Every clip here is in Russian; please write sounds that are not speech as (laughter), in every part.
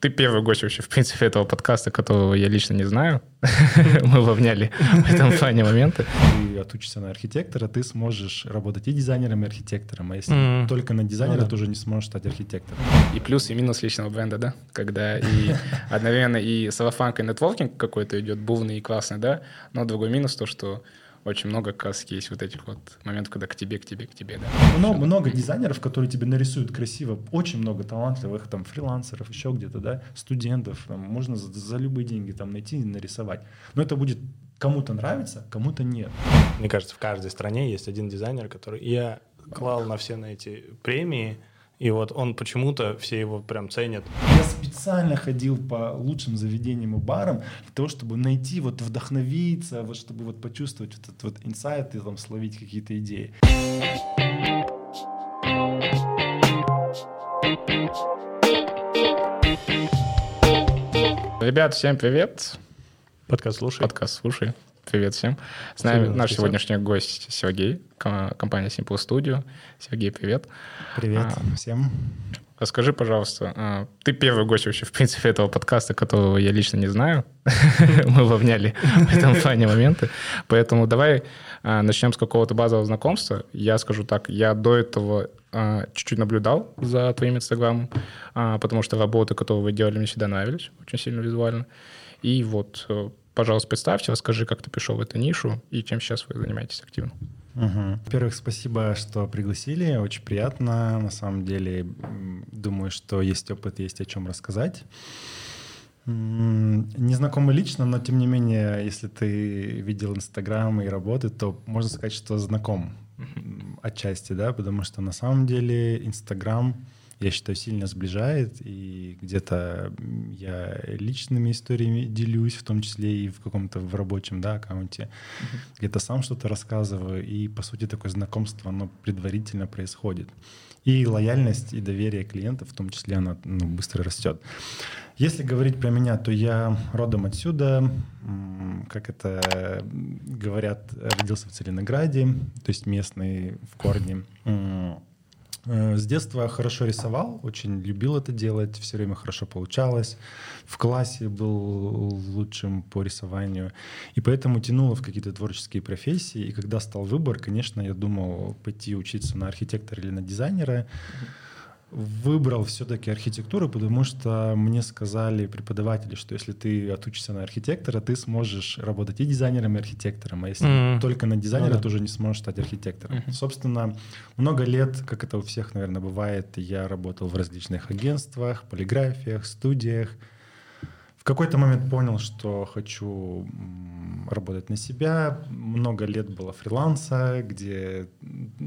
Ты первый гость вообще, в принципе, этого подкаста, которого я лично не знаю. (laughs) Мы вовняли в этом плане моменты. Ты отучишься на архитектора, ты сможешь работать и дизайнером, и архитектором. А если только на дизайнера, то уже не сможешь стать архитектором. И плюс, и минус личного бренда, да? Когда и одновременно и сарафанка, и нетворкинг какой-то идет, бувный и классный, да? Но другой минус то, что очень много как раз есть вот этих вот моментов, когда к тебе, к тебе, к тебе, да. Много, много дизайнеров, которые тебе нарисуют красиво, очень много талантливых там фрилансеров, еще где-то, да, студентов, там, можно за, за любые деньги там найти и нарисовать. Но это будет кому-то нравится, кому-то нет. Мне кажется, в каждой стране есть один дизайнер, который я клал на все на эти премии, и вот он почему-то, все его прям ценят. Я специально ходил по лучшим заведениям и барам для того, чтобы найти, вот вдохновиться, вот чтобы вот почувствовать вот этот вот инсайт и там словить какие-то идеи. Ребят, всем привет. Подкаст слушай. Подкаст слушай. Привет всем. С нами привет, наш сегодняшний гость Сергей, компания Simple Studio. Сергей, привет. Привет а, всем. Расскажи, пожалуйста, а, ты первый гость вообще, в принципе, этого подкаста, которого я лично не знаю. (laughs) Мы вовняли в этом плане моменты. Поэтому давай а, начнем с какого-то базового знакомства. Я скажу так, я до этого а, чуть-чуть наблюдал за твоим инстаграмом, потому что работы, которые вы делали, мне всегда нравились, очень сильно визуально. И вот э, пожалуйста, представьте, расскажи, как ты пришел в эту нишу и чем сейчас вы занимаетесь активно. Угу. Во-первых, спасибо, что пригласили. Очень приятно. На самом деле, думаю, что есть опыт, есть о чем рассказать. Не знакомы лично, но тем не менее, если ты видел Инстаграм и работы, то можно сказать, что знаком отчасти, да, потому что на самом деле Инстаграм я считаю, сильно сближает, и где-то я личными историями делюсь, в том числе и в каком-то в рабочем да, аккаунте, uh-huh. где-то сам что-то рассказываю, и, по сути, такое знакомство, оно предварительно происходит. И лояльность и доверие клиентов, в том числе, она ну, быстро растет. Если говорить про меня, то я родом отсюда, как это говорят, родился в Целинограде, то есть местный в корне. Э, с детства хорошо рисовал, очень любил это делать, все время хорошо получалось. В классе был лучшим по рисованию. И поэтому тянуло в какие-то творческие профессии. И когда стал выбор, конечно, я думал пойти учиться на архитектора или на дизайнера. Mm-hmm выбрал все-таки архитектуру, потому что мне сказали преподаватели, что если ты отучишься на архитектора, ты сможешь работать и дизайнером, и архитектором. А если mm-hmm. только на дизайнера, ну, да. то уже не сможешь стать архитектором. Mm-hmm. Собственно, много лет, как это у всех, наверное, бывает, я работал в различных агентствах, полиграфиях, студиях. В какой-то момент понял, что хочу работать на себя. Много лет было фриланса, где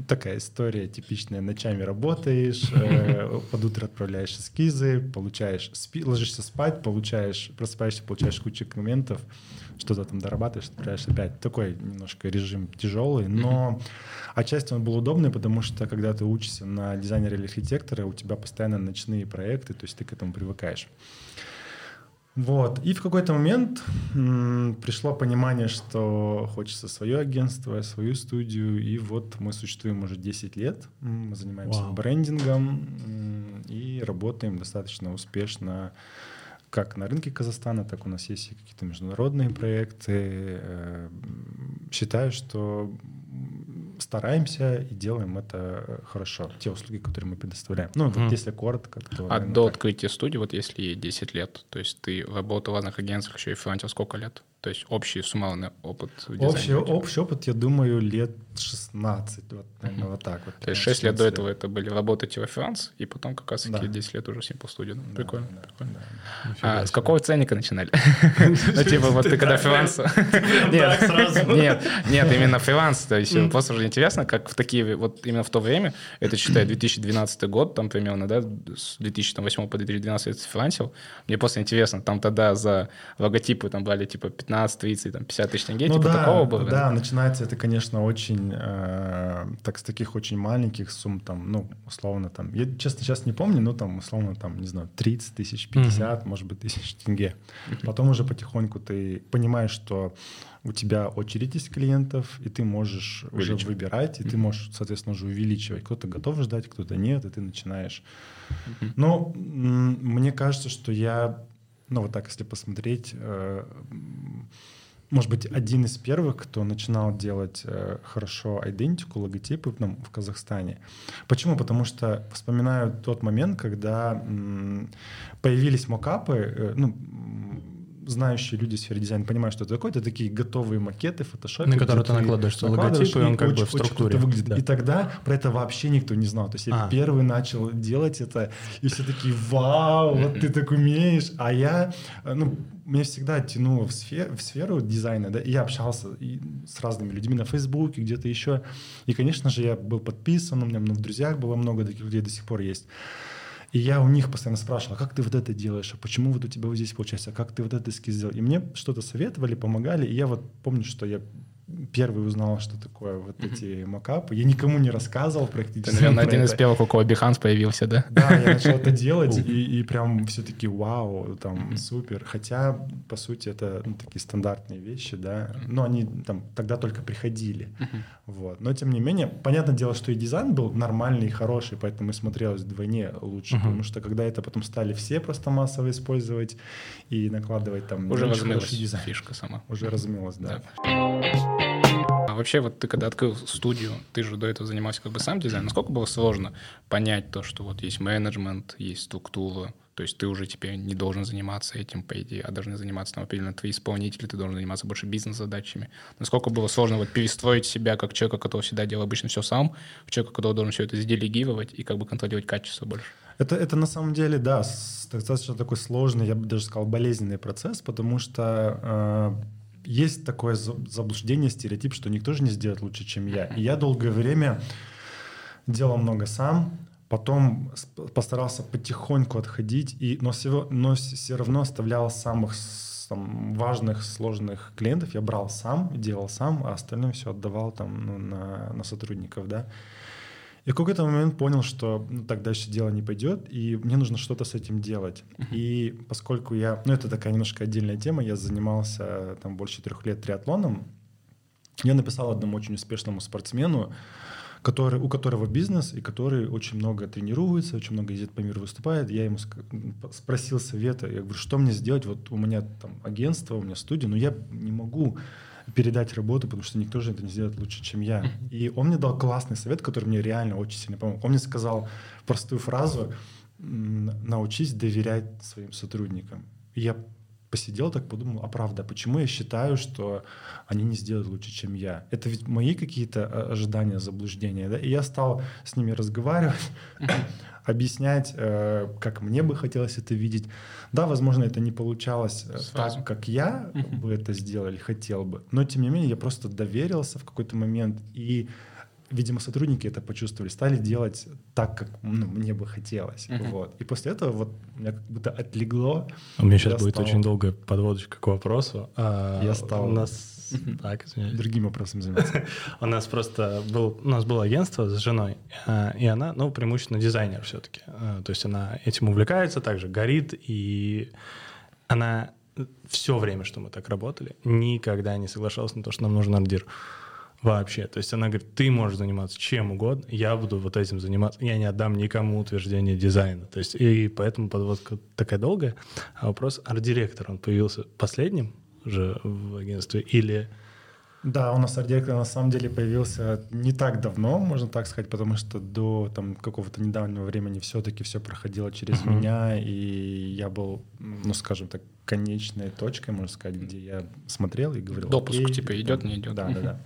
такая история типичная. Ночами работаешь, (laughs) э, под утро отправляешь эскизы, получаешь, спи, ложишься спать, получаешь, просыпаешься, получаешь кучу комментов, что-то там дорабатываешь, отправляешь опять. Такой немножко режим тяжелый, но отчасти он был удобный, потому что когда ты учишься на дизайнера или архитектора, у тебя постоянно ночные проекты, то есть ты к этому привыкаешь. Вот. И в какой-то момент м, пришло понимание, что хочется свое агентство, свою студию. И вот мы существуем уже 10 лет. Мы занимаемся Вау. брендингом м, и работаем достаточно успешно как на рынке Казахстана, так у нас есть и какие-то международные проекты. Э, считаю, что стараемся и делаем это хорошо, те услуги, которые мы предоставляем. Ну, вот если коротко, то... А до так. открытия студии, вот если ей 10 лет, то есть ты работал в разных агентствах, еще и фрилансер сколько лет? То есть общий суммарный опыт в общий, общий опыт, я думаю, лет 16, вот, наверное, вот так вот. То есть 6 лет до этого это были работы типа фриланс, и потом как раз таки да. 10 лет уже Simple Studio. Да, прикольно, да, прикольно. Да, а с какого ценника начинали? (laughs) Ну, типа, вот ты когда фриланс... (laughs) Нет, (laughs) нет, нет, именно фриланс. То есть просто уже интересно, как в такие, вот именно в то время, это, считай, 2012 год, там примерно, да, с 2008 по 2012 я фрилансил. Мне просто интересно, там тогда за логотипы там брали типа 15 15, 30, там, 50 тысяч тенге, Ну типа да, такого было? да, начинается это, конечно, очень, э, так с таких очень маленьких сумм, там, ну, условно, там, я, честно, сейчас не помню, но там, условно, там, не знаю, 30 тысяч, 50, может быть, тысяч тенге. Потом уже потихоньку ты понимаешь, что у тебя очередь из клиентов, и ты можешь уже выбирать, и ты можешь, соответственно, уже увеличивать. Кто-то готов ждать, кто-то нет, и ты начинаешь. Но м, мне кажется, что я, ну вот так, если посмотреть, э, может быть, один из первых, кто начинал делать э, хорошо идентику, логотипы ну, в Казахстане. Почему? Потому что вспоминаю тот момент, когда м, появились мокапы, э, ну, знающие люди в сфере дизайна понимают, что это такое. Это такие готовые макеты в фотошопе. На которые ты накладываешь свой логотип, и он как бы в структуре. выглядит. Да. И тогда про это вообще никто не знал. То есть я А. первый начал делать это, и все такие, вау, вот ты так умеешь. А я, ну, меня всегда тянуло в, сфер- в сферу дизайна, да, и я общался и с разными людьми на Фейсбуке, где-то еще. И, конечно же, я был подписан, у меня в друзьях было много таких людей, до сих пор есть. И я у них постоянно спрашивал, а как ты вот это делаешь, а почему вот у тебя вот здесь получается, а как ты вот этот эскиз сделал? И мне что-то советовали, помогали, и я вот помню, что я первый узнал, что такое вот эти макапы. Я никому не рассказывал практически. Ты, наверное, один из это. первых, у кого Behance появился, да? Да, я начал это делать, и, и прям все таки вау, там, супер. Хотя, по сути, это ну, такие стандартные вещи, да, но они там тогда только приходили. Вот. Но, тем не менее, понятное дело, что и дизайн был нормальный и хороший, поэтому и смотрелось вдвойне лучше, потому что когда это потом стали все просто массово использовать и накладывать там... Уже размылась фишка сама. Уже размылось, да. А вообще, вот ты когда открыл студию, ты же до этого занимался как бы сам дизайном, насколько было сложно понять то, что вот есть менеджмент, есть структура, то есть ты уже теперь не должен заниматься этим, по идее, а должны заниматься, там, определенно, твои исполнители, ты должен заниматься больше бизнес-задачами. Насколько было сложно вот перестроить себя как человека, который всегда делал обычно все сам, в человека, который должен все это сделегировать и как бы контролировать качество больше? Это, это на самом деле, да, достаточно такой сложный, я бы даже сказал, болезненный процесс, потому что э, есть такое за- заблуждение, стереотип, что никто же не сделает лучше, чем я. И я долгое время делал много сам, потом постарался потихоньку отходить, и, но, все, но все равно оставлял самых там, важных, сложных клиентов, я брал сам, делал сам, а остальное все отдавал там, ну, на, на сотрудников, да. И в какой-то момент понял, что ну, так дальше дело не пойдет, и мне нужно что-то с этим делать. И поскольку я, ну это такая немножко отдельная тема, я занимался там больше трех лет триатлоном, я написал одному очень успешному спортсмену, который, у которого бизнес, и который очень много тренируется, очень много ездит по миру, выступает. Я ему спросил совета, я говорю, что мне сделать? Вот у меня там агентство, у меня студия, но я не могу передать работу, потому что никто же это не сделает лучше, чем я. И он мне дал классный совет, который мне реально очень сильно помог. Он мне сказал простую фразу «научись доверять своим сотрудникам». И я посидел так, подумал, а правда, почему я считаю, что они не сделают лучше, чем я? Это ведь мои какие-то э, ожидания, заблуждения, да? И я стал с ними разговаривать, объяснять, э, как мне бы хотелось это видеть. Да, возможно, это не получалось э, Сразу. так, как я бы это сделал или хотел бы, но тем не менее я просто доверился в какой-то момент и Видимо, сотрудники это почувствовали, стали делать так, как ну, мне бы хотелось. Вот. И после этого вот меня как будто отлегло. У меня сейчас будет стал очень долгая подводочка к вопросу. А, Я стал- У нас... Так, извиняюсь. другим вопросом заниматься. (laughs) У нас просто был, у нас было агентство с женой, а, и она, ну, преимущественно дизайнер все-таки. А, То есть она этим увлекается, также горит, и она все время, что мы так работали, никогда не соглашалась на то, что нам нужен ардир. Вообще. То есть она говорит, ты можешь заниматься чем угодно, я буду вот этим заниматься, я не отдам никому утверждение дизайна. То есть и поэтому подводка такая долгая. А вопрос, арт-директор, он появился последним же в агентстве или... Да, у нас арт-директор на самом деле появился не так давно, можно так сказать, потому что до там, какого-то недавнего времени все-таки все проходило через меня, и я был, ну, скажем так, конечной точкой, можно сказать, где я смотрел и говорил... Допуск, типа, там, идет, не идет. Да, да, да.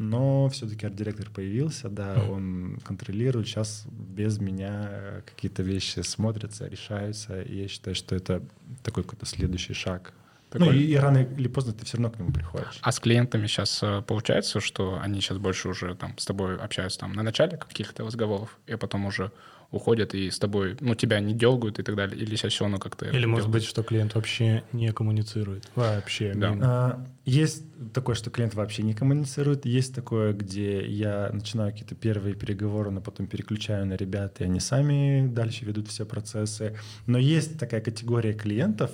Но все-таки арт-директор появился, да, он контролирует. Сейчас без меня э, какие-то вещи смотрятся, решаются, и я считаю, что это такой какой-то следующий шаг. Ну Прикольно. и, и рано или поздно ты все равно к нему приходишь. А с клиентами сейчас получается, что они сейчас больше уже там с тобой общаются там на начале каких-то разговоров, и потом уже уходят и с тобой, ну, тебя не дергают и так далее, или сейчас все равно как-то... Или может дергают? быть, что клиент вообще не коммуницирует. Вообще. Да. А, Есть такое, что клиент вообще не коммуницирует. Есть такое, где я начинаю какие-то первые переговоры, но потом переключаю на ребят, и они сами дальше ведут все процессы. Но есть такая категория клиентов,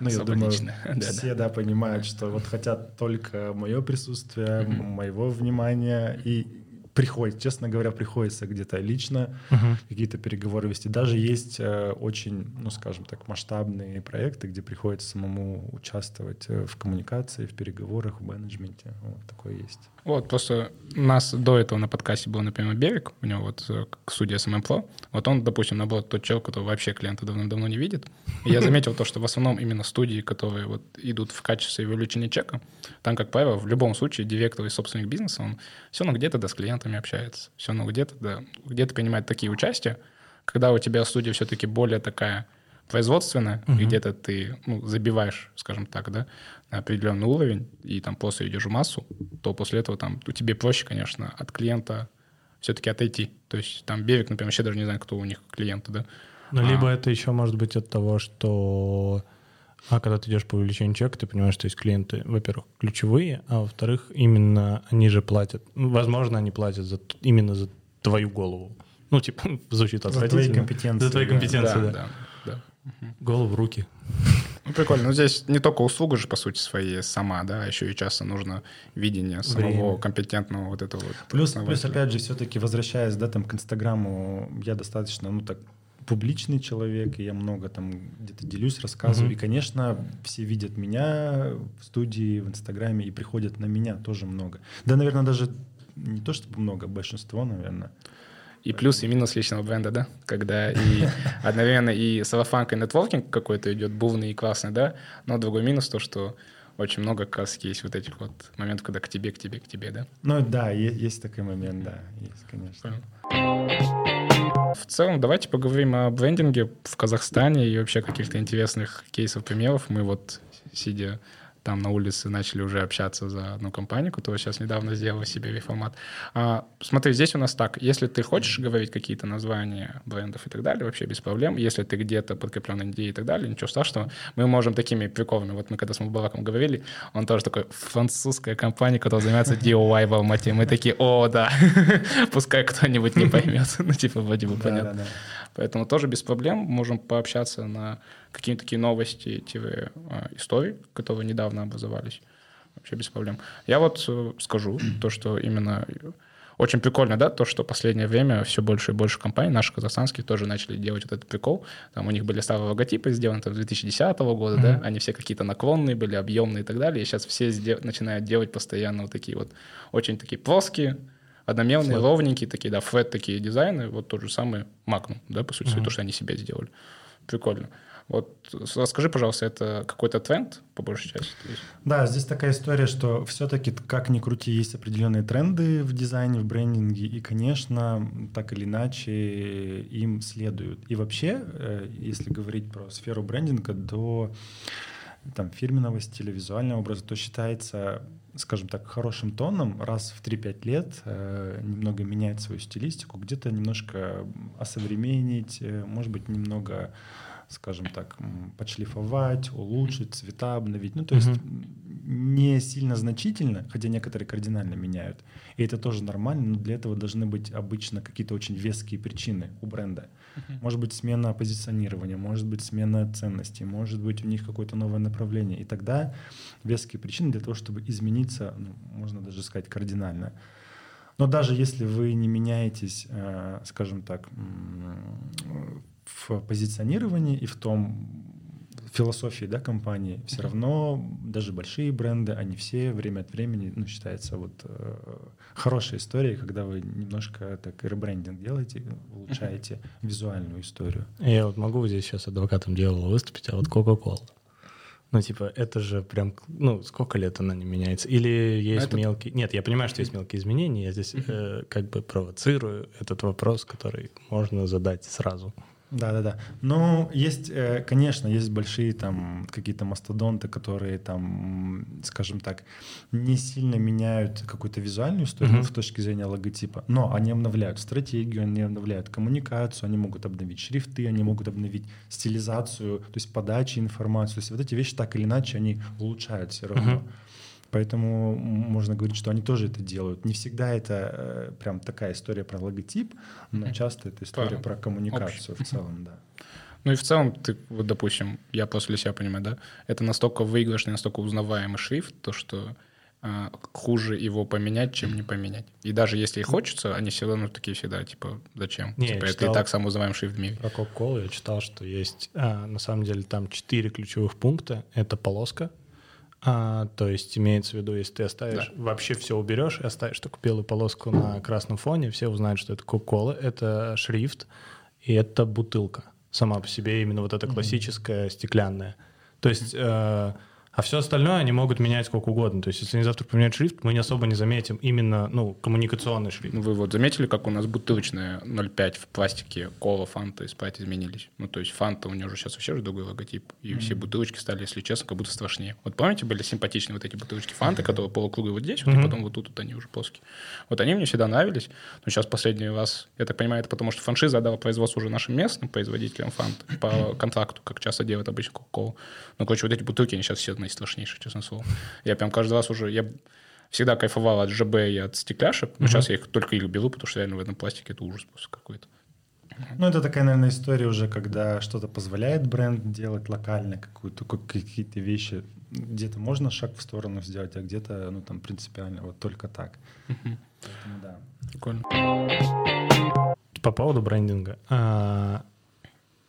ну, я думаю. Да-да. (laughs) все, да, понимают, что вот хотят только мое присутствие, моего внимания, и приходит, честно говоря, приходится где-то лично Мгм. какие-то переговоры вести. Даже есть э, очень, ну, скажем так, масштабные проекты, где приходится самому участвовать э, в коммуникации, в переговорах, в менеджменте. Вот такое есть. Вот, просто у нас до этого на подкасте был, например, Берег, у него вот э, к- судья СММ-Про, вот он, допустим, наоборот, тот человек, который вообще клиента давно-давно не видит. И я заметил то, что в основном именно студии, которые вот идут в качестве увеличения чека, там, как правило, в любом случае директор и собственник бизнеса, он все равно где-то да, с клиентами общается, все равно где-то да, где-то принимает такие участия, когда у тебя студия все-таки более такая производственная, и Мгм. где-то ты ну, забиваешь, скажем так, да, на определенный уровень, и там после идешь в массу, то после этого там тебе проще, конечно, от клиента все-таки отойти. То есть там Берег, например, вообще даже не знаю, кто у них клиенты, да. Ну, А. либо это еще может быть от того, что а когда ты идешь по увеличению чека, ты понимаешь, что есть клиенты, во-первых, ключевые, а во-вторых, именно они же платят. Ну, Возможно, они платят за, именно за твою голову. Ну, типа, (laughs) звучит За твои отвратительно. компетенции. За твои да. компетенции, да. да, да. Голову в руки. Ну, прикольно. Но здесь не только услуга же, по сути, своей сама, да, а еще и часто нужно видение самого Время. компетентного вот этого. Плюс, плюс, опять же, все-таки возвращаясь, да, там, к Инстаграму, я достаточно, ну, так, публичный человек, и я много там где-то делюсь, рассказываю. Мгм. И, конечно, все видят меня в студии, в Инстаграме, и приходят на меня тоже много. Да, наверное, даже не то чтобы много, большинство, наверное. И плюс и минус личного бренда, да? Когда и (laughs) одновременно и салафанка, и нетворкинг какой-то идет, бувный и классный, да? Но другой минус то, что очень много как раз есть вот этих вот моментов, когда к тебе, к тебе, к тебе, да? Ну, да, е- есть такой момент, да, есть, конечно. В целом, давайте поговорим о брендинге в Казахстане и вообще каких-то интересных кейсов, примеров. Мы вот, сидя там на улице, начали уже общаться за одну компанию, которая сейчас недавно сделала себе реформат. А, смотри, здесь у нас так. Если ты хочешь говорить какие-то названия брендов и так далее, вообще без проблем. Если ты где-то подкреплен идеей и так далее, ничего страшного. Мы можем такими приколами. Вот мы когда с Мубараком говорили, он тоже такой, французская компания, которая занимается DIY в Алмате. Мы такие, о, да, (laughs) пускай кто-нибудь не поймет. Ну, типа, вроде бы понятно. Поэтому тоже без проблем можем пообщаться на какие-то такие новости, а, истории, которые недавно образовались. Вообще без проблем. Я вот э, скажу то, что именно очень прикольно, да, то, что в последнее время все больше и больше компаний, наших казахстанских, тоже начали делать вот этот прикол. Там у них были старые логотипы сделаны там, с 2010 года, да, они все какие-то наклонные были, объемные и так далее. И сейчас все сде- начинают делать постоянно вот такие вот очень такие плоские, одномерные, Флэт. ровненькие такие, да, флэт такие дизайны, вот тот же самый Magnum, да, по сути, Мгм. то, что они себе сделали. Прикольно. Вот расскажи, пожалуйста, это какой-то тренд, по большей части? Да, здесь такая история, что все-таки, как ни крути, есть определенные тренды в дизайне, в брендинге, и, конечно, так или иначе им следуют. И вообще, э, если говорить про сферу брендинга, до там, фирменного стиля, визуального образа, то считается, скажем так, хорошим тоном раз в 3-5 лет э, немного менять свою стилистику, где-то немножко осовременить, э, может быть, немного скажем так, подшлифовать, улучшить, цвета обновить. Ну, то есть м, не сильно значительно, хотя некоторые кардинально меняют. И это тоже нормально, но для этого должны быть обычно какие-то очень веские причины у бренда. (laughs) Может быть, смена позиционирования, может быть, смена ценностей, может быть, у них какое-то новое направление. И тогда веские причины для того, чтобы измениться, ну, можно даже сказать, кардинально. Но даже если вы не меняетесь, э, скажем так, в позиционировании и в том философии да, компании, все равно даже большие бренды, они все время от времени, ну, считается вот хорошей историей, когда вы немножко так ребрендинг делаете, улучшаете визуальную историю. Я вот могу здесь сейчас адвокатом дьявола выступить, а вот Coca-Cola. Ну, типа, это же прям, ну, сколько лет она не меняется? Или есть это- мелкие... Нет, я понимаю, что есть мелкие изменения, я здесь э, как бы провоцирую этот вопрос, который можно задать сразу. Да, да, да. Ну, есть, э, конечно, есть большие там какие-то мастодонты, которые там, скажем так, не сильно меняют какую-то визуальную историю mm-hmm. в точке зрения логотипа, но они обновляют стратегию, они обновляют коммуникацию, они могут обновить шрифты, они могут обновить стилизацию, то есть подачи информации. То есть вот эти вещи так или иначе они улучшают все равно. Mm-hmm. Поэтому можно говорить, что они тоже это делают. Не всегда это э, прям такая история про логотип, но часто это история про коммуникацию Общий. в целом, да. Ну и в целом, ты, вот, допустим, я после себя понимаю, да, это настолько выигрышный, настолько узнаваемый шрифт, то, что э, хуже его поменять, чем не поменять. И даже если и хочется, они все равно такие всегда, типа, зачем? Не, типа, это читал, и так самоузнаваемый шрифт в мире. Про Coca-Cola я читал, что есть, а, на самом деле, там четыре ключевых пункта. Это полоска, а, то есть имеется в виду, если ты оставишь, да. вообще все уберешь и оставишь только белую полоску на красном фоне, все узнают, что это Coca-Cola, это шрифт и это бутылка сама по себе, именно вот эта классическая mm-hmm. стеклянная. То есть э, а все остальное они могут менять сколько угодно. То есть, если они завтра поменяют шрифт, мы не особо не заметим именно ну, коммуникационный шрифт. Вы вот заметили, как у нас бутылочная 0,5 в пластике кола, фанта и спрайт изменились? Ну, то есть фанта у нее уже сейчас вообще же другой логотип. И mm-hmm. все бутылочки стали, если честно, как будто страшнее. Вот помните, были симпатичные вот эти бутылочки фанты, которые полукруглые вот здесь, вот, mm-hmm. и потом вот тут вот они уже плоские. Вот они мне всегда нравились. Но сейчас последний раз, я так понимаю, это потому что франшиза отдала производство уже нашим местным производителям фанты по контракту, как часто делают обычно Кока-Колу. Ну, короче, вот эти бутылки, они сейчас все страшнейшие, честно слово. Я прям каждый раз уже... Я всегда кайфовал от ЖБ и от стекляшек, но uh-huh. сейчас я их только их беру, потому что реально в этом пластике это ужас просто какой-то. Ну, это такая, наверное, история уже, когда что-то позволяет бренд делать локально, какую-то, какие-то вещи. Где-то можно шаг в сторону сделать, а где-то, ну, там, принципиально, вот только так. Uh-huh. Поэтому, да. Прикольно. По поводу брендинга. А,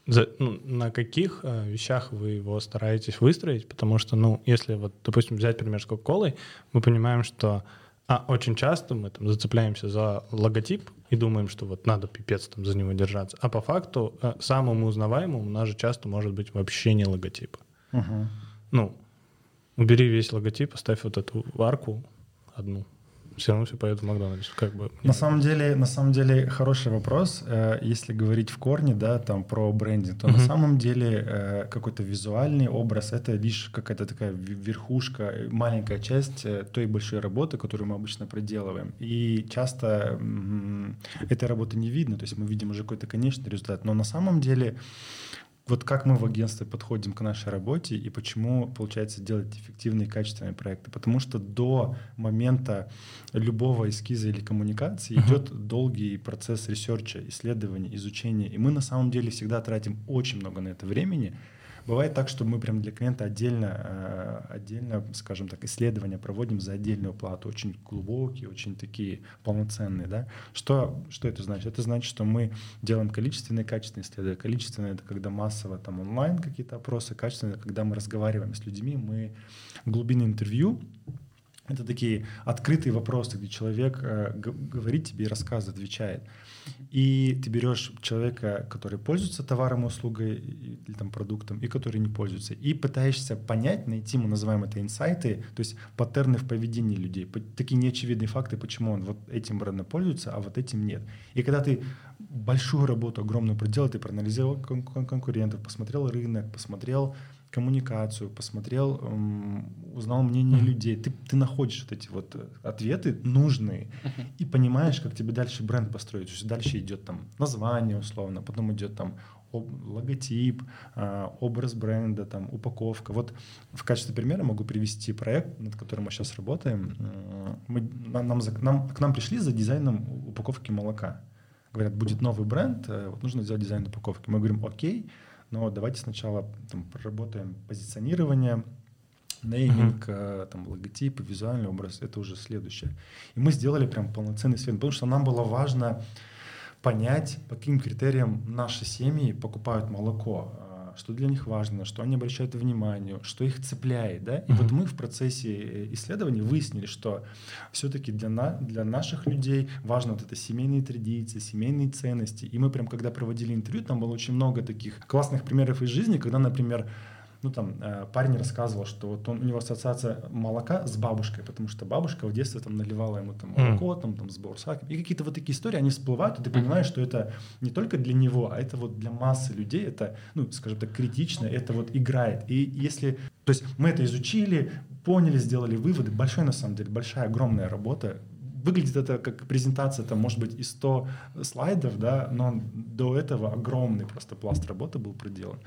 за, ну, на каких э, вещах вы его стараетесь выстроить? Потому что, ну, если вот, допустим, взять пример с Кока-Колой, мы понимаем, что а, очень часто мы там зацепляемся за логотип и думаем, что вот надо пипец там за него держаться. А по факту э, самым узнаваемым у нас же часто может быть вообще не логотип. Угу. Ну, убери весь логотип, оставь вот эту арку одну все равно все поедут в Макдональдс. Как бы. На самом деле, на самом деле хороший вопрос. Э, если говорить в корне, да, там про брендинг, то uh-huh. на самом деле э, какой-то визуальный образ это лишь какая-то такая верхушка, маленькая часть э, той большой работы, которую мы обычно проделываем. И часто этой работы не видно, то есть мы видим уже какой-то конечный результат. Но на самом деле вот как мы в агентстве подходим к нашей работе и почему получается делать эффективные и качественные проекты? Потому что до момента любого эскиза или коммуникации uh-huh. идет долгий процесс ресерча, исследования, изучения. И мы на самом деле всегда тратим очень много на это времени, Бывает так, что мы прям для клиента отдельно, э, отдельно, скажем так, исследования проводим за отдельную плату, очень глубокие, очень такие полноценные, да. Что, что это значит? Это значит, что мы делаем количественные качественные исследования. Количественные — это когда массово там онлайн какие-то опросы, качественные — когда мы разговариваем с людьми, мы глубины интервью, это такие открытые вопросы, где человек э, говорит тебе и рассказывает, отвечает. И ты берешь человека, который пользуется товаром, услугой или там, продуктом, и который не пользуется, и пытаешься понять, найти, мы называем это инсайты, то есть паттерны в поведении людей, такие неочевидные факты, почему он вот этим брендом пользуется, а вот этим нет. И когда ты большую работу огромную проделал, ты проанализировал конкурентов, посмотрел рынок, посмотрел коммуникацию, посмотрел, узнал мнение людей. Ты, ты находишь вот эти вот э, ответы нужные и понимаешь, как тебе дальше бренд построить. То есть дальше идет там название условно, потом идет там логотип, а, образ бренда, там, упаковка. Вот в качестве примера могу привести проект, над которым мы сейчас работаем. Мы, нам, нам, к нам пришли за дизайном упаковки молока. Говорят, будет новый бренд, э, вот нужно сделать дизайн упаковки. Мы говорим, окей, но давайте сначала там, проработаем позиционирование, нейминг, mm-hmm. там, логотип, визуальный образ, это уже следующее. И мы сделали прям полноценный свет, потому что нам было важно понять, по каким критериям наши семьи покупают молоко что для них важно, что они обращают внимание, что их цепляет. Да? И mm-hmm. вот мы в процессе э, исследований выяснили, что все-таки для, на, для наших людей важно вот это семейные традиции, семейные ценности. И мы прям, когда проводили интервью, там было очень много таких классных примеров из жизни, когда, например, ну там э, парень рассказывал, что вот он, у него ассоциация молока с бабушкой, потому что бабушка в детстве там наливала ему там молоко, mm. там, там с бурсаком. И какие-то вот такие истории, они всплывают, и ты понимаешь, что это не только для него, а это вот для массы людей, это, ну, скажем так, критично, это вот играет. И если, то есть мы это изучили, поняли, сделали выводы, большой на самом деле, большая, огромная работа, выглядит это как презентация, там, может быть, и 100 слайдов, да, но до этого огромный просто пласт работы был проделан.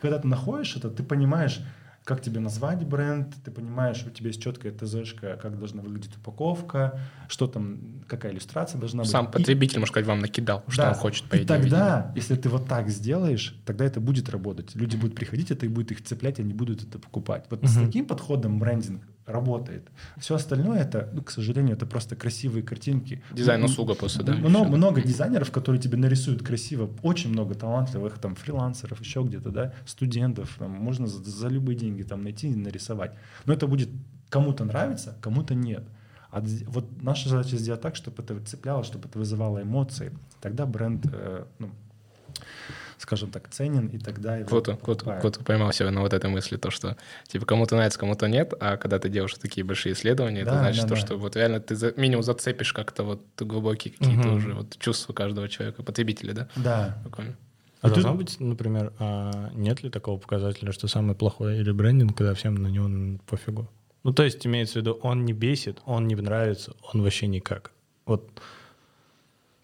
Когда ты находишь это, ты понимаешь, как тебе назвать бренд, ты понимаешь, у тебя есть четкая ТЗшка, как должна выглядеть упаковка, что там, какая иллюстрация должна быть. Сам потребитель, и, может сказать, вам накидал, что да, он хочет, по И тогда, видеть. если ты вот так сделаешь, тогда это будет работать. Люди будут приходить, это и будет их цеплять, они будут это покупать. Вот uh-huh. с таким подходом брендинг работает. Все остальное это, ну, к сожалению, это просто красивые картинки. Дизайн-услуга просто, да? Много, много дизайнеров, которые тебе нарисуют красиво, очень много талантливых там фрилансеров, еще где-то, да, студентов, там, можно за, за любые деньги там найти и нарисовать. Но это будет кому-то нравиться, кому-то нет. А вот наша задача сделать так, чтобы это цепляло, чтобы это вызывало эмоции. Тогда бренд, э, ну, скажем так, ценен, и тогда его Круто, круто, круто поймал себя на вот этой мысли, то, что типа кому-то нравится, кому-то нет, а когда ты делаешь такие большие исследования, да, это значит да, то, да. что вот реально ты за, минимум зацепишь как-то вот глубокие какие-то угу. уже вот чувства каждого человека, потребителя, да? Да. Прикольно. А должно быть, например, а нет ли такого показателя, что самый плохой или брендинг, когда всем на него пофигу? Ну, то есть имеется в виду, он не бесит, он не нравится, он вообще никак. Вот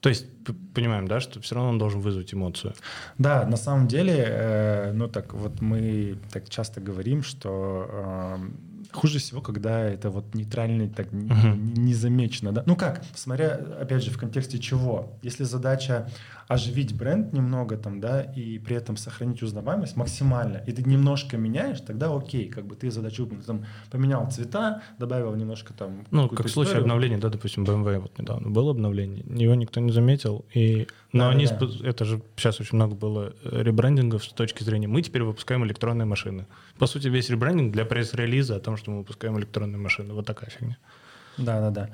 то есть понимаем, да, что все равно он должен вызвать эмоцию. Да, на самом деле, э, ну так вот мы так часто говорим, что э, хуже всего, когда это вот нейтрально, так uh-huh. не замечено, да. Ну как, смотря, опять же, в контексте чего. Если задача оживить бренд немного там, да, и при этом сохранить узнаваемость максимально, и ты немножко меняешь, тогда окей, как бы ты задачу там поменял цвета, добавил немножко там... Ну, как в случае обновления, да, допустим, BMW вот недавно было обновление, его никто не заметил, и... Но да, они, да. это же сейчас очень много было ребрендингов с точки зрения, мы теперь выпускаем электронные машины. По сути, весь ребрендинг для пресс-релиза о том, что мы выпускаем электронные машины, вот такая фигня. Да, да, да.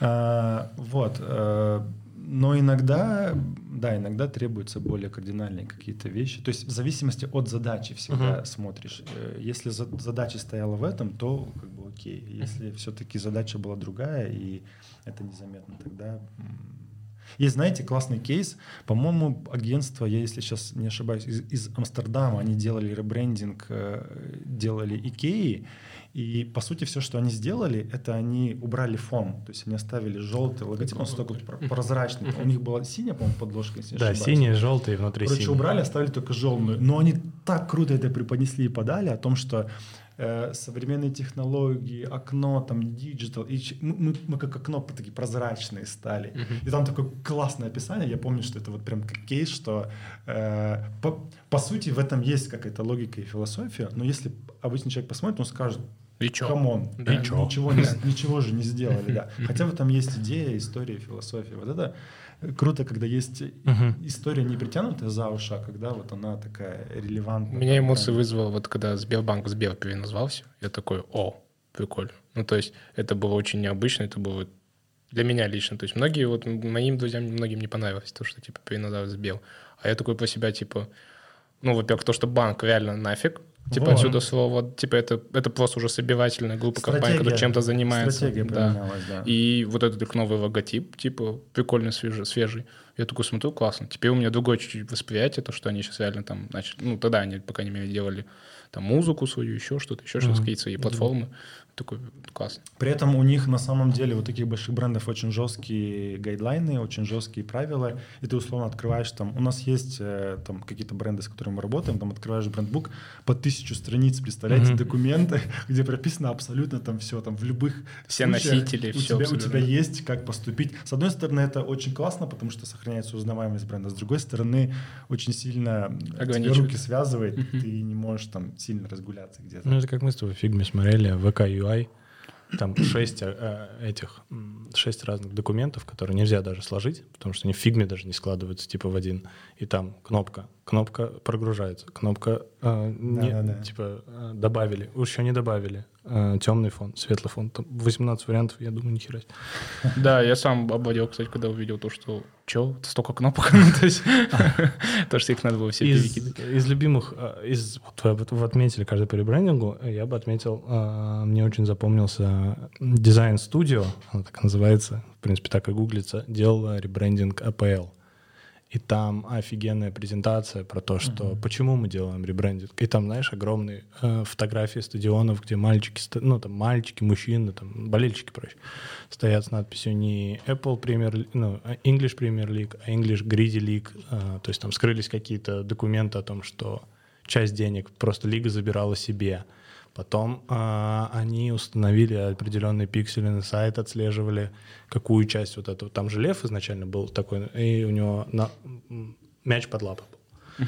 А, вот. А, но иногда, да, иногда требуются более кардинальные какие-то вещи. То есть в зависимости от задачи всегда uh-huh. смотришь. Э, если задача стояла в этом, то как бы окей. Если все-таки задача была другая и это незаметно, тогда есть, знаете, классный кейс. По-моему, агентство, я если сейчас не ошибаюсь, из, из Амстердама, они делали ребрендинг, э, делали Икеи, и, по сути, все, что они сделали, это они убрали фон. То есть они оставили желтый логотип, он столько прозрачный. У них была синяя, по-моему, подложка, если Да, синяя, желтая внутри Короче, синий. убрали, оставили только желтую. Но они так круто это преподнесли и подали о том, что э, современные технологии, окно, там, digital, и мы, мы, мы как окно такие прозрачные стали. Uh-huh. И там такое классное описание, я помню, что это вот прям как кейс, что э, по, по сути в этом есть какая-то логика и философия, но если обычный человек посмотрит, он скажет, и чё? Come on, да. и чё? Ничего, не, ничего же не сделали, да. (laughs) Хотя в этом есть идея, история, философия. Вот это круто, когда есть uh-huh. история не притянутая за уши, а когда вот она такая релевантная. Меня эмоции вызвало, вот когда Сбербанк Сбер переназвался, я такой, о, прикольно. Ну, то есть это было очень необычно, это было для меня лично. То есть многие, вот моим друзьям многим не понравилось то, что типа переназвали Сбер. А я такой про себя, типа, ну, во-первых, то, что банк реально нафиг, Типа вот. отсюда слово, типа это, это просто уже собирательная группа компаний, которая чем-то занимается. Стратегия да. да. И вот этот их новый логотип, типа прикольный, свежий, свежий. Я такой смотрю, классно. Теперь у меня другое чуть-чуть восприятие, то, что они сейчас реально там, значит, ну тогда они, по крайней мере, делали там музыку свою, еще что-то, еще что-то, какие-то свои платформы такой класс. При этом у них на самом деле у таких больших брендов очень жесткие гайдлайны, очень жесткие правила, и ты условно открываешь там, у нас есть э, там какие-то бренды, с которыми мы работаем, там открываешь брендбук по тысячу страниц, представляете, mm-hmm. документы, (laughs) где прописано абсолютно там все, там в любых все носители, у все тебя, у тебя есть как поступить. С одной стороны это очень классно, потому что сохраняется узнаваемость бренда, с другой стороны очень сильно тебе руки связывает, mm-hmm. ты не можешь там сильно разгуляться где-то. Ну это как мы с тобой в фигме смотрели, VK UI UI, там (clears throat) шесть э, этих, шесть разных документов, которые нельзя даже сложить, потому что они в фигме даже не складываются типа в один. И там кнопка кнопка прогружается, кнопка э, не, Да-да-да. типа э, добавили, еще не добавили, э, темный фон, светлый фон, там 18 вариантов, я думаю, ни хера. (laughs) Да, я сам обалдел, кстати, когда увидел то, что чё, столько кнопок, (laughs) то есть, (laughs) то, что их надо было все Из, перекидывать. из любимых, э, из, вот вы, отметили каждый по ребрендингу, я бы отметил, э, мне очень запомнился дизайн студио, она так называется, в принципе, так и гуглится, делала ребрендинг APL. И там офигенная презентация про то, что почему мы делаем ребрендинг. И там, знаешь, огромные э, фотографии стадионов, где мальчики, ну там мальчики, мужчины, там болельщики, проще, стоят с надписью не Apple Premier, ну, а English Premier League, а English Greedy League. Э, то есть там скрылись какие-то документы о том, что часть денег просто лига забирала себе. Потом э, они установили определенные пиксели на сайт, отслеживали, какую часть вот этого. Там же лев изначально был такой, и у него на, мяч под лапой был.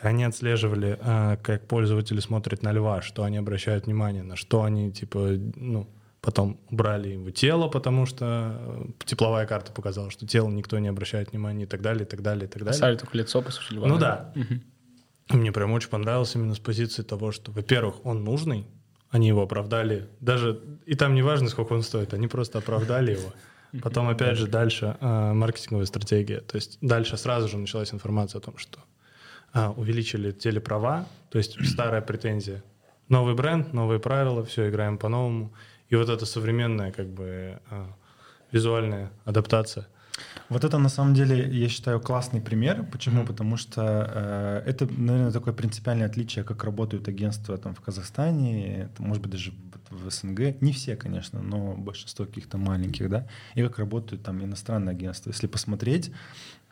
Они отслеживали, э, как пользователи смотрят на льва, что они обращают внимание, на что они, типа, ну, потом убрали его тело, потому что э, тепловая карта показала, что тело никто не обращает внимания и так далее, и так далее, и так далее. Оставили только лицо, по сути, льва. Ну да. Мне прям очень понравилось именно с позиции того, что, во-первых, он нужный, они его оправдали, даже, и там не важно, сколько он стоит, они просто оправдали его. Потом, опять же, дальше э, маркетинговая стратегия. То есть дальше сразу же началась информация о том, что а, увеличили телеправа, то есть старая претензия. Новый бренд, новые правила, все, играем по-новому. И вот эта современная, как бы, а, визуальная адаптация. Вот это на самом деле, я считаю, классный пример. Почему? Потому что э, это, наверное, такое принципиальное отличие, как работают агентства там в Казахстане, это, может быть, даже в СНГ. Не все, конечно, но большинство каких-то маленьких, да. И как работают там иностранные агентства. Если посмотреть,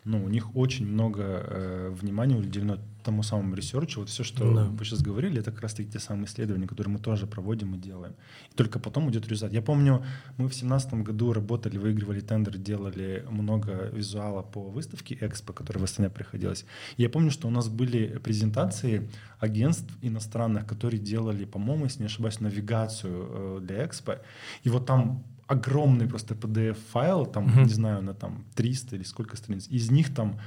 ну, у них очень много э, внимания уделено тому самому research у. Вот все, что Да. вы сейчас говорили, это как раз-таки те самые исследования, которые мы тоже проводим и делаем. И только потом идет результат. Я помню, мы в семнадцатом году работали, выигрывали тендер, делали много визуала по выставке Экспо, которая в Астане приходилась. И я помню, что у нас были презентации агентств иностранных, которые делали, по-моему, если не ошибаюсь, навигацию э, для Экспо. И вот там огромный просто PDF-файл, там, Мгм. не знаю, на там 300 или сколько страниц. Из них там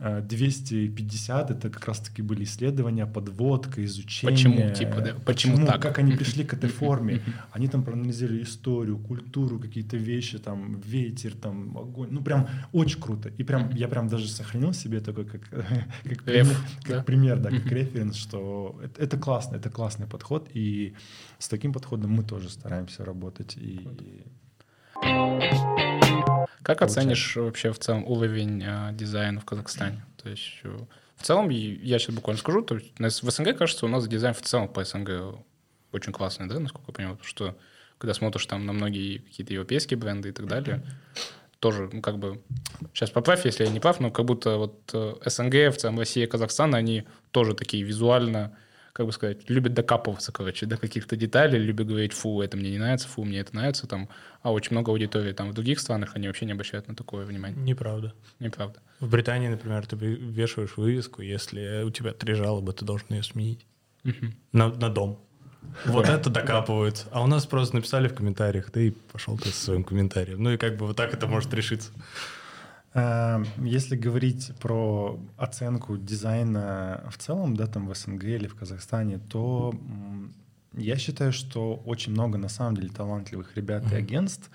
250 это как раз-таки были исследования, подводка, изучение. Почему, типа, да, почему так? Как они пришли к этой (laughs) форме. Они там проанализировали историю, культуру, какие-то вещи, там, ветер, там, огонь. Ну, прям очень круто. И прям, я прям даже сохранил себе такой, как, (laughs) как, пример, как да? пример, да, как референс, что это, это классно, это классный подход. И с таким подходом мы тоже стараемся работать. И Как Получается. оценишь вообще в целом уровень э, дизайна в Казахстане? То есть э, в целом, я сейчас буквально скажу, то есть в СНГ кажется, у нас дизайн в целом по СНГ очень классный, да, насколько я понимаю, потому что когда смотришь там на многие какие-то европейские бренды и так далее, тоже, ну, как бы, сейчас поправь, если я не прав, но как будто вот э, СНГ, в целом Россия, Казахстан, они тоже такие визуально, как бы сказать, любят докапываться, короче, до каких-то деталей, любят говорить, фу, это мне не нравится, фу, мне это нравится, там, а очень много аудитории там в других странах, они вообще не обращают на такое внимание. Неправда. Неправда. В Британии, например, ты вешаешь вывеску, если у тебя три жалобы, ты должен ее сменить на, на дом. Вот это докапывают. А у нас просто написали в комментариях, да и пошел ты со своим комментарием. Ну и как бы вот так это может решиться. Э, Если говорить про оценку дизайна в целом, да, там в СНГ или в Казахстане, то я считаю, что очень много на самом деле талантливых ребят и агентств,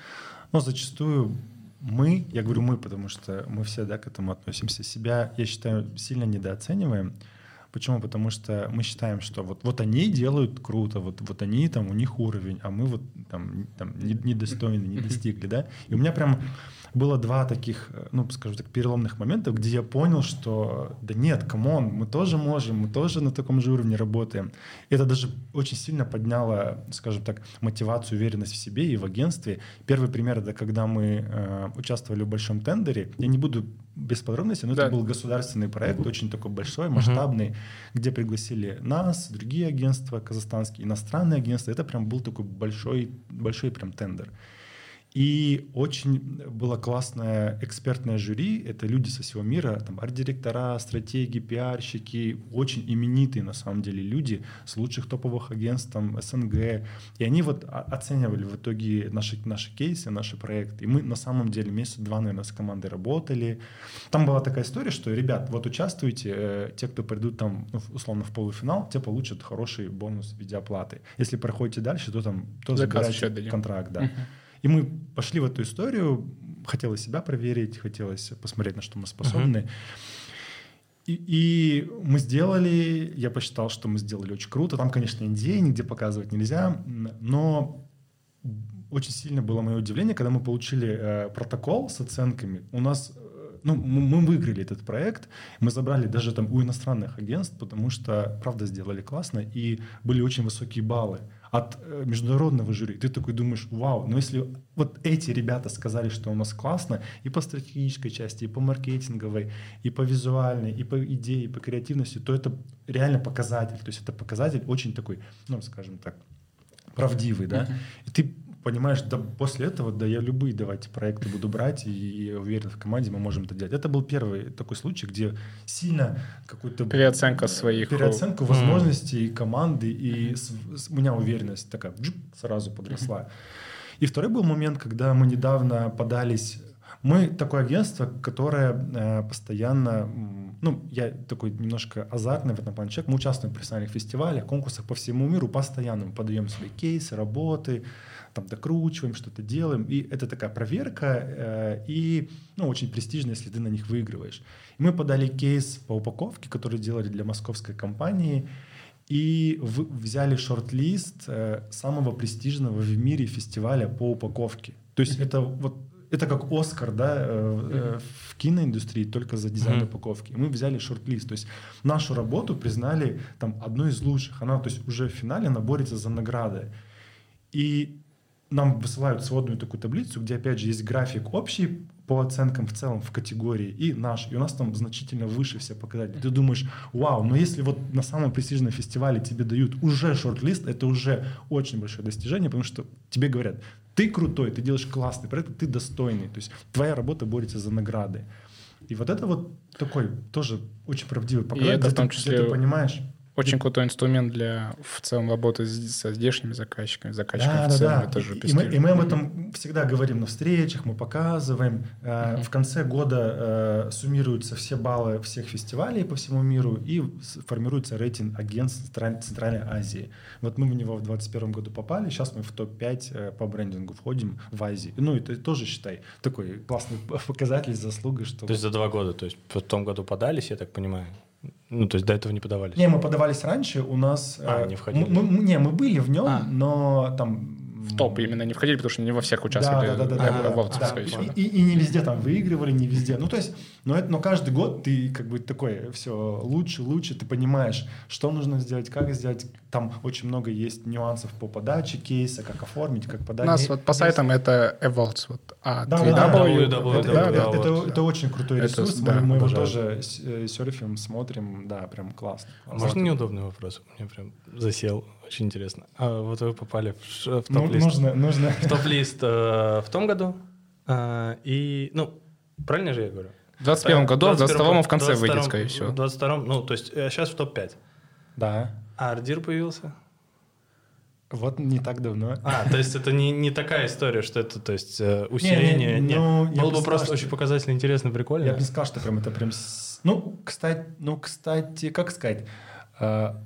но зачастую мы, я говорю мы, потому что мы все да, к этому относимся, себя, я считаю, сильно недооцениваем. Почему? Потому что мы считаем, что вот, вот они делают круто, вот, вот они там, у них уровень, а мы вот там, там не- недостойны, не достигли, да. И у меня прям было два таких, э, ну, скажем так, переломных момента, где я понял, что да нет, come on, мы тоже можем, мы тоже на таком же уровне работаем. И это даже очень сильно подняло, скажем так, мотивацию, уверенность в себе и в агентстве. Первый пример, это когда мы э, участвовали в большом тендере. Я не буду без подробностей, но Да. это был государственный проект, очень такой большой, масштабный, где пригласили нас, другие агентства казахстанские, иностранные агентства. Это прям был такой большой, большой прям тендер. И очень было классное экспертное жюри. Это люди со всего мира, там арт-директора, стратеги, пиарщики, очень именитые на самом деле люди с лучших топовых агентств там, СНГ. И они вот оценивали в итоге наши, наши кейсы, наши проекты. И мы на самом деле месяц-два, наверное, с командой работали. Там была такая история, что, ребят, вот участвуйте, э, те, кто придут там, ну, условно, в полуфинал, те получат хороший бонус в виде оплаты. Если проходите дальше, то там то забираете контракт, да. Uh-huh. И мы пошли в эту историю, хотелось себя проверить, хотелось посмотреть, на что мы способны. Uh-huh. И, и мы сделали, я посчитал, что мы сделали очень круто. Там, конечно, NDA нигде показывать нельзя, но очень сильно было мое удивление, когда мы получили э, протокол с оценками. У нас, э, ну, мы выиграли этот проект, мы забрали даже там у иностранных агентств, потому что, правда, сделали классно, и были очень высокие баллы от э, международного жюри. Ты такой думаешь, вау, но если вот эти ребята сказали, что у нас классно и по стратегической части, и по маркетинговой, и по визуальной, и по идее, и по креативности, то это реально показатель. То есть это показатель очень такой, ну, скажем так, правдивый, да. Uh-huh. И ты понимаешь, да после этого, да я любые давайте проекты буду брать, и, и уверен в команде мы можем это делать. Это был первый такой случай, где сильно какой-то... Переоценка своих... Переоценка mm. возможностей команды, и с, с, у меня уверенность такая джуп, сразу подросла. И второй был момент, когда мы недавно подались мы такое агентство, которое э, постоянно, ну, я такой немножко азартный в этом плане человек, мы участвуем в профессиональных фестивалях, конкурсах по всему миру постоянно, мы подаем свои кейсы, работы, там докручиваем, что-то делаем. И это такая проверка э, и ну, очень престижно, если ты на них выигрываешь. И мы подали кейс по упаковке, который делали для московской компании, и взяли шорт-лист э, самого престижного в мире фестиваля по упаковке. То есть это вот это как Оскар, да, э, э, в киноиндустрии только за дизайн mm-hmm. упаковки. И мы взяли шорт-лист, то есть нашу работу признали там одной из лучших. Она, то есть уже в финале она борется за награды. И нам высылают сводную такую таблицу, где, опять же, есть график общий по оценкам в целом в категории и наш. И у нас там значительно выше все показатели. Ты думаешь, вау, но если вот на самом престижном фестивале тебе дают уже шорт-лист, это уже очень большое достижение, потому что тебе говорят, ты крутой, ты делаешь классный проект, ты достойный. То есть твоя работа борется за награды. И вот это вот такой тоже очень правдивый показатель, и это в том числе... ты понимаешь, очень крутой инструмент для в целом работы с, со здешними заказчиками, заказчиками да, в целом. Да, да. Это же и, мы, и мы об этом всегда говорим на встречах, мы показываем. Uh-huh. В конце года э, суммируются все баллы всех фестивалей по всему миру и формируется рейтинг агентств Центральной Азии. Вот мы в него в 2021 году попали, сейчас мы в топ-5 э, по брендингу входим в Азии. Ну, это тоже, считай, такой классный (laughs) показатель, заслуга. Что... То есть за два года, то есть в том году подались, я так понимаю? Ну, то есть до этого не подавались? Не, мы подавались раньше, у нас... А, э, не входили? Мы, мы, не, мы были в нем, а. но там в топ именно не входили, потому что не во всех участвовали. Да, да, да, да, да, да, да. И, и, и не везде там выигрывали, не везде. Ну, то есть, но, это, но каждый год ты как бы такой, все лучше, лучше, ты понимаешь, что нужно сделать, как сделать. Там очень много есть нюансов по подаче кейса, как оформить, как подать. У нас вот по сайтам это Evolts, вот, а да, да, да, это, это очень крутой ресурс, мы, мы его тоже э, серфим, смотрим, да, прям классно. Можно неудобный вопрос? Мне прям засел. Очень интересно. А вот вы попали в, в ну, топ-лист. нужно, нужно. В топ-лист э, в том году. Э, и, ну, правильно же я говорю? В 21 году, в 22 в конце выйдет, скорее всего. В 22 ну, то есть сейчас э, в топ-5. Да. А Ардир появился? Вот не так давно. А, то есть это не, не такая история, что это, то есть, э, усиление. Не, не, не. Ну, Было бы просто очень показательно, интересно, прикольно. Я бы не сказал, что прям это прям... Ну, кстати, ну, кстати, как сказать,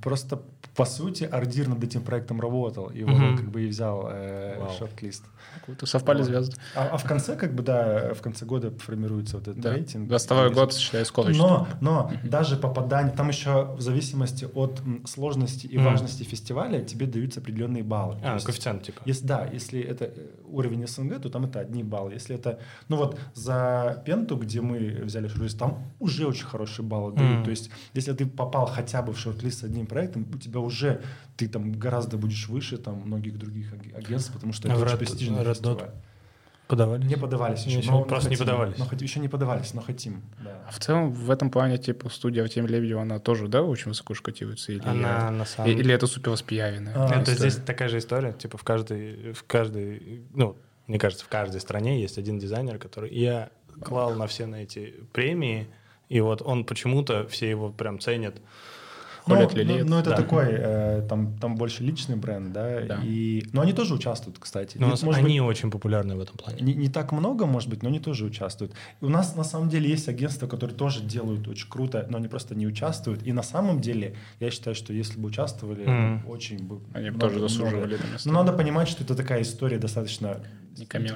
просто по сути, Ардир над этим проектом работал, и он как бы и взял э, шорт-лист. Совпали вот. звезды. А, а в конце, как бы, да, в конце года формируется вот этот да. рейтинг. 22 год, считай, сколько Но, но даже попадание, там еще в зависимости от сложности и важности фестиваля тебе даются определенные баллы. А, есть, коэффициент типа. Если, да, если это э, уровень СНГ, то там это одни баллы. Если это, ну вот за Пенту, где мы взяли шорт-лист, там уже очень хорошие баллы дают. То есть если ты попал хотя бы в шорт-лист с одним проектом, у тебя уже ты там гораздо будешь выше там многих других агентств, потому что а это очень престижный фестиваль. Подавались? Не подавались еще. еще но, просто но хотим, не подавались. Но, еще не подавались, но хотим. Да. А в целом в этом плане типа студия Артем Лебедева, она тоже, да, очень высоко шкатируется? Или, она на самом... или это супер воспиявленная? А, это здесь такая же история, типа в каждой, в каждой, ну, Мне кажется, в каждой стране есть один дизайнер, который... Я клал на все на эти премии, и вот он почему-то, все его прям ценят. Ну, Колет ну, ну, это Да. такой, э, там, там больше личный бренд, да, Да. и... Но они тоже участвуют, кстати. Но нас- может быть, они очень популярны в этом плане. Не, не так много, может быть, но они тоже участвуют. И у нас на самом деле есть агентства, которые тоже делают очень круто, но они просто не участвуют. И на самом деле я считаю, что если бы участвовали, ну, очень бы Они бы тоже заслуживали много. это место. Но надо понимать, что это такая история достаточно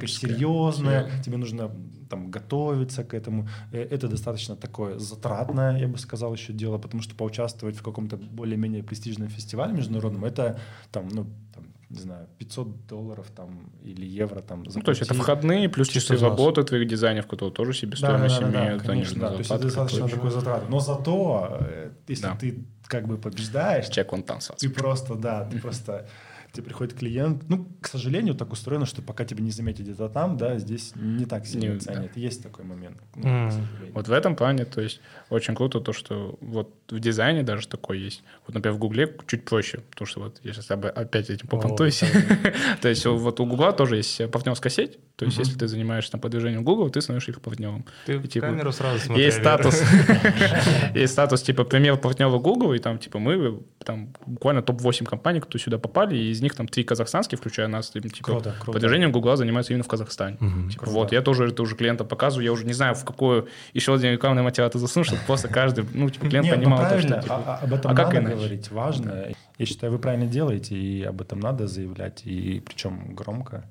Серьезная, Серьезная. тебе нужно там готовиться к этому. Э, Это достаточно такое затратное, я бы сказал, еще дело, потому что поучаствовать в каком-то более-менее престижном фестивале международном, это там, ну, там, не знаю, 500 долларов там или евро там. Ну, то есть это заплатить. входные, плюс Чисто работы твоих дизайнеров, которые тоже себестоимость имеют. они же конечно, на да. То есть это достаточно такой затрат. Но зато, э, если Да. ты как бы побеждаешь, Чек он там ты просто, да, ты просто тебе приходит клиент. Ну, к сожалению, так устроено, что пока тебя не заметят где-то там, да, здесь не так сильно Не- ценят. Есть такой момент. ну, сожалению. Вот в этом плане, то есть очень круто то, что вот в дизайне даже такое есть. Вот, например, в Гугле чуть проще, потому что вот я сейчас опять этим попонтуюсь. (laughs) То есть вот у Гугла тоже есть партнерская сеть, то есть если ты занимаешься там продвижением Google, ты становишься их партнером. Ты типа, камеру сразу смотри. Есть статус, (laughs) (laughs) есть статус типа пример партнера Google, и там типа мы там буквально топ-8 компаний, кто сюда попали, и из них там три казахстанские, включая нас, типа Круто, круто. продвижением Гугла занимаются именно в Казахстане. Мгм. Типа, Круто. вот, я тоже это уже клиентам показываю, я уже не знаю, в какую еще один рекламный материал ты засунул, чтобы просто каждый, ну, типа, клиент Нет, ну понимал то, что, типа, а- а об этом а как надо иначе? говорить, важно. Я считаю, вы правильно делаете, и об этом надо заявлять, и причем громко.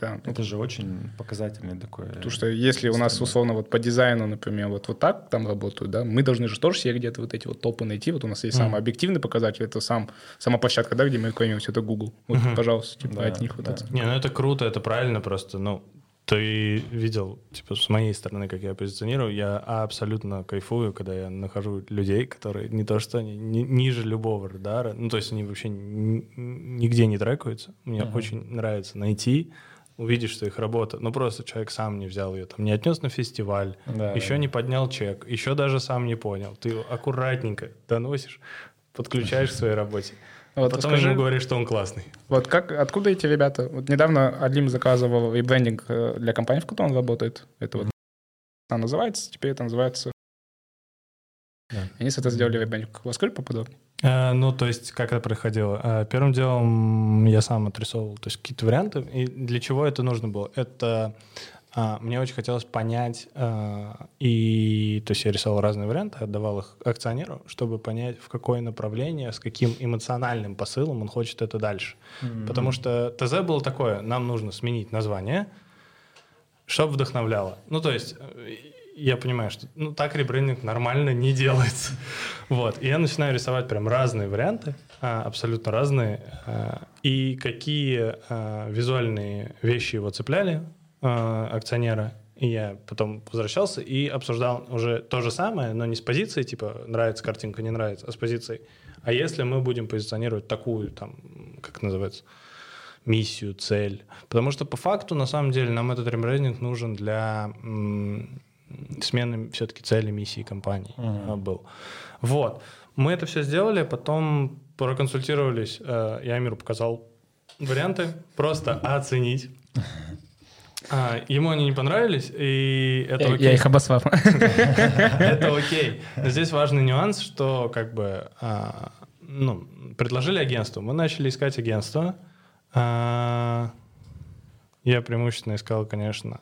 Да, Это же очень показательный такой... Потому что если у нас условно вот по дизайну, например, вот, вот так там работают, да, мы должны же тоже себе где-то вот эти вот топы найти. Вот у нас есть Мгм. самый объективный показатель, это сам, сама площадка, да, где мы рекламируемся, это Google. Вот, Мгм. пожалуйста, типа Да, от них вот да. это. Не, ну это круто, это правильно просто, ну, ты видел, типа, с моей стороны, как я позиционирую, я абсолютно кайфую, когда я нахожу людей, которые не то что они ни- ниже любого радара, ну, то есть они вообще ни- нигде не трекаются. Мне Ага. очень нравится найти, увидеть, что их работа, ну, просто человек сам не взял ее, там, не отнес на фестиваль, Да, еще да. не поднял чек, еще даже сам не понял. Ты аккуратненько доносишь, подключаешь к своей работе. (laughs) Вот Потом скажи- ему говоришь, что он классный. Вот как, откуда эти ребята? Вот недавно Алим заказывал ребрендинг э, для компании, в которой он работает. Это вот она называется, теперь это называется... Да. Они с это сделали ребрендинг. Расскажи поподробнее. Э, Ну, то есть, как это происходило? Э, Первым делом я сам отрисовывал то есть, какие-то варианты. И для чего это нужно было? Это а, мне очень хотелось понять, а, и то есть я рисовал разные варианты, отдавал их акционеру, чтобы понять, в какое направление, с каким эмоциональным посылом он хочет это дальше. Потому что ТЗ было такое, нам нужно сменить название, чтобы вдохновляло. Ну, то есть э, я понимаю, что ну, так ребрендинг нормально не делается. Вот. И я начинаю рисовать прям разные варианты, а, абсолютно разные. а, И какие а, визуальные вещи его цепляли акционера. И я потом возвращался и обсуждал уже то же самое, но не с позиции, типа, нравится картинка, не нравится, а с позицией, а если мы будем позиционировать такую, там, как называется, миссию, цель. Потому что по факту, на самом деле, нам этот ребрендинг нужен для смены все-таки цели, миссии компании а, был. Вот. Мы это все сделали, потом проконсультировались, э, я Амиру показал варианты, просто оценить. А, ему они не понравились, и это Я, окей. я их обосвал. Это окей. Но здесь важный нюанс, что как бы а, ну, предложили агентство. Мы начали искать агентство. А, я преимущественно искал, конечно,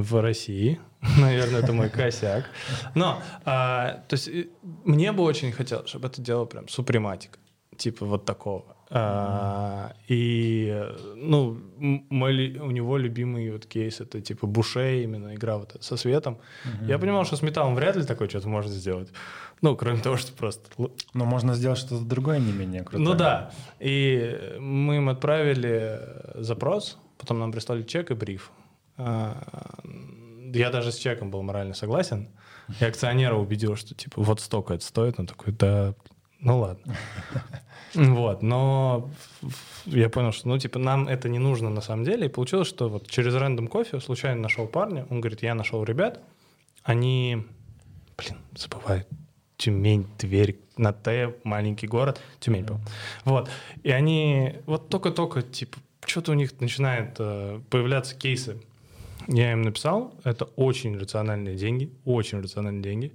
в России. (laughs) Наверное, это мой косяк. Но, а, то есть, и мне бы очень хотелось, чтобы это делал прям супрематик. Типа вот такого. А, и, э, ну, мой, у него любимый вот кейс это типа Буше, именно игра вот со светом. Я понимал, что с металлом вряд ли такое что-то можно сделать. Ну, кроме того, что просто... Но можно сделать что-то другое не менее крутое. Ну да. И мы им отправили запрос, потом нам прислали чек и бриф. А, Я даже с чеком был морально согласен. И акционера убедил, что типа вот столько это стоит. Он такой, да, ну ладно. (laughs) Вот, но я понял, что, ну, типа, нам это не нужно на самом деле. И получилось, что вот через рандом кофе случайно нашел парня. Он говорит, я нашел ребят. Они, блин, забывают Тюмень, Тверь, на Т, маленький город, Тюмень, по Вот. И они вот только-только, типа, что-то у них начинает э, появляться кейсы. Я им написал, это очень рациональные деньги, очень рациональные деньги.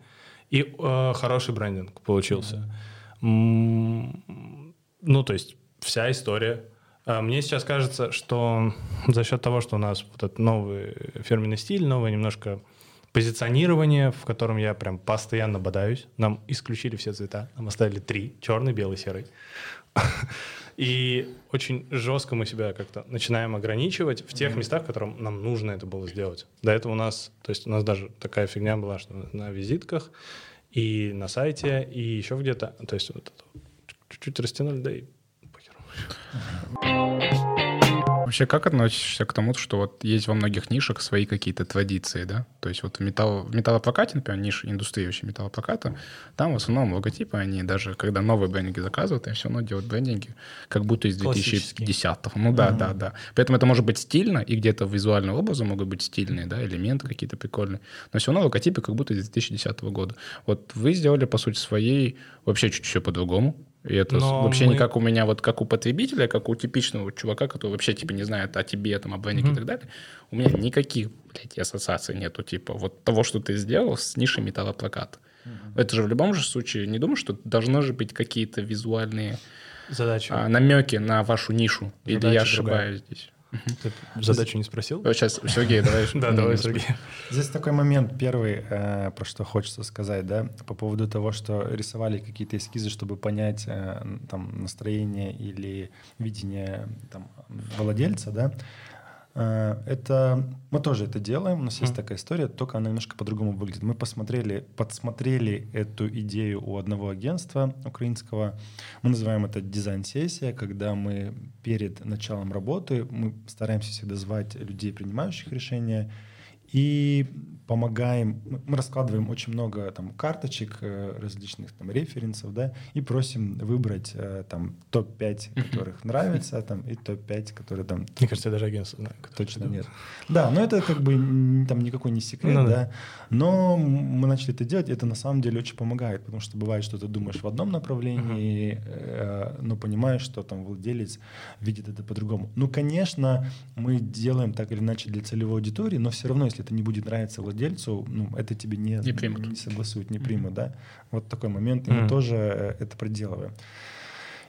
И э, хороший брендинг получился. Mm-hmm. Ну, то есть вся история. А мне сейчас кажется, что за счет того, что у нас вот этот новый фирменный стиль, новое немножко позиционирование, в котором я прям постоянно бодаюсь. Нам исключили все цвета, нам оставили три, черный, белый, серый. И очень жестко мы себя как-то начинаем ограничивать в тех местах, в которых нам нужно это было сделать. До этого у нас, то есть у нас даже такая фигня была, что на визитках и на сайте, и еще где-то, то есть вот чуть-чуть растянули, да и похер. Вообще, как относишься к тому, что вот есть во многих нишах свои какие-то традиции, да? То есть вот в, металл, в металлопрокате, например, ниша индустрии вообще металлопроката, там в основном логотипы, они даже, когда новые брендинги заказывают, они все равно делают брендинги как будто из 2010-го. Ну да, mm-hmm. да, да. Поэтому это может быть стильно, и где-то визуальным образом могут быть стильные, да, элементы какие-то прикольные, но все равно логотипы как будто из 2010 года. Вот вы сделали, по сути, своей вообще чуть-чуть по-другому, и это Но вообще мы... не как у меня, вот как у потребителя, как у типичного чувака, который вообще типа не знает о тебе, там, о брендинге mm-hmm. и так далее. У меня никаких, блядь, ассоциаций нету, типа вот того, что ты сделал с нишей металлопроката. Mm-hmm. Это же в любом же случае, не думаю, что должны же быть какие-то визуальные Задачи. А, намеки на вашу нишу. Задача Или я ошибаюсь другая. здесь? Задачу не спросил? Сейчас, Сергей, давай. (laughs) Да, давай, Сергей. Здесь такой момент первый, э, про что хочется сказать, да, по поводу того, что рисовали какие-то эскизы, чтобы понять э, там настроение или видение там владельца, да. Э, это мы тоже это делаем. У нас mm. есть такая история, только она немножко по-другому выглядит. Мы посмотрели, подсмотрели эту идею у одного агентства украинского. Мы называем это дизайн-сессия, когда мы перед началом работы мы стараемся всегда звать людей, принимающих решения, и помогаем, мы раскладываем очень много там карточек э, различных там референсов, да, и просим выбрать э, там топ-5, которых нравится, там, и топ-5, которые там... Мне кажется, даже агентство знаю. Точно нет. Да, но это как бы там никакой не секрет, ну, да. да, но мы начали это делать, и это на самом деле очень помогает, потому что бывает, что ты думаешь в одном направлении, uh-huh. но понимаешь, что там владелец видит это по-другому. Ну, конечно, мы делаем так или иначе для целевой аудитории, но все равно, если это не будет нравиться владельцу, ну, это тебе не, не, примут. не согласуют, не примут, да. Вот такой момент, и mm-hmm. мы тоже э, это проделываем.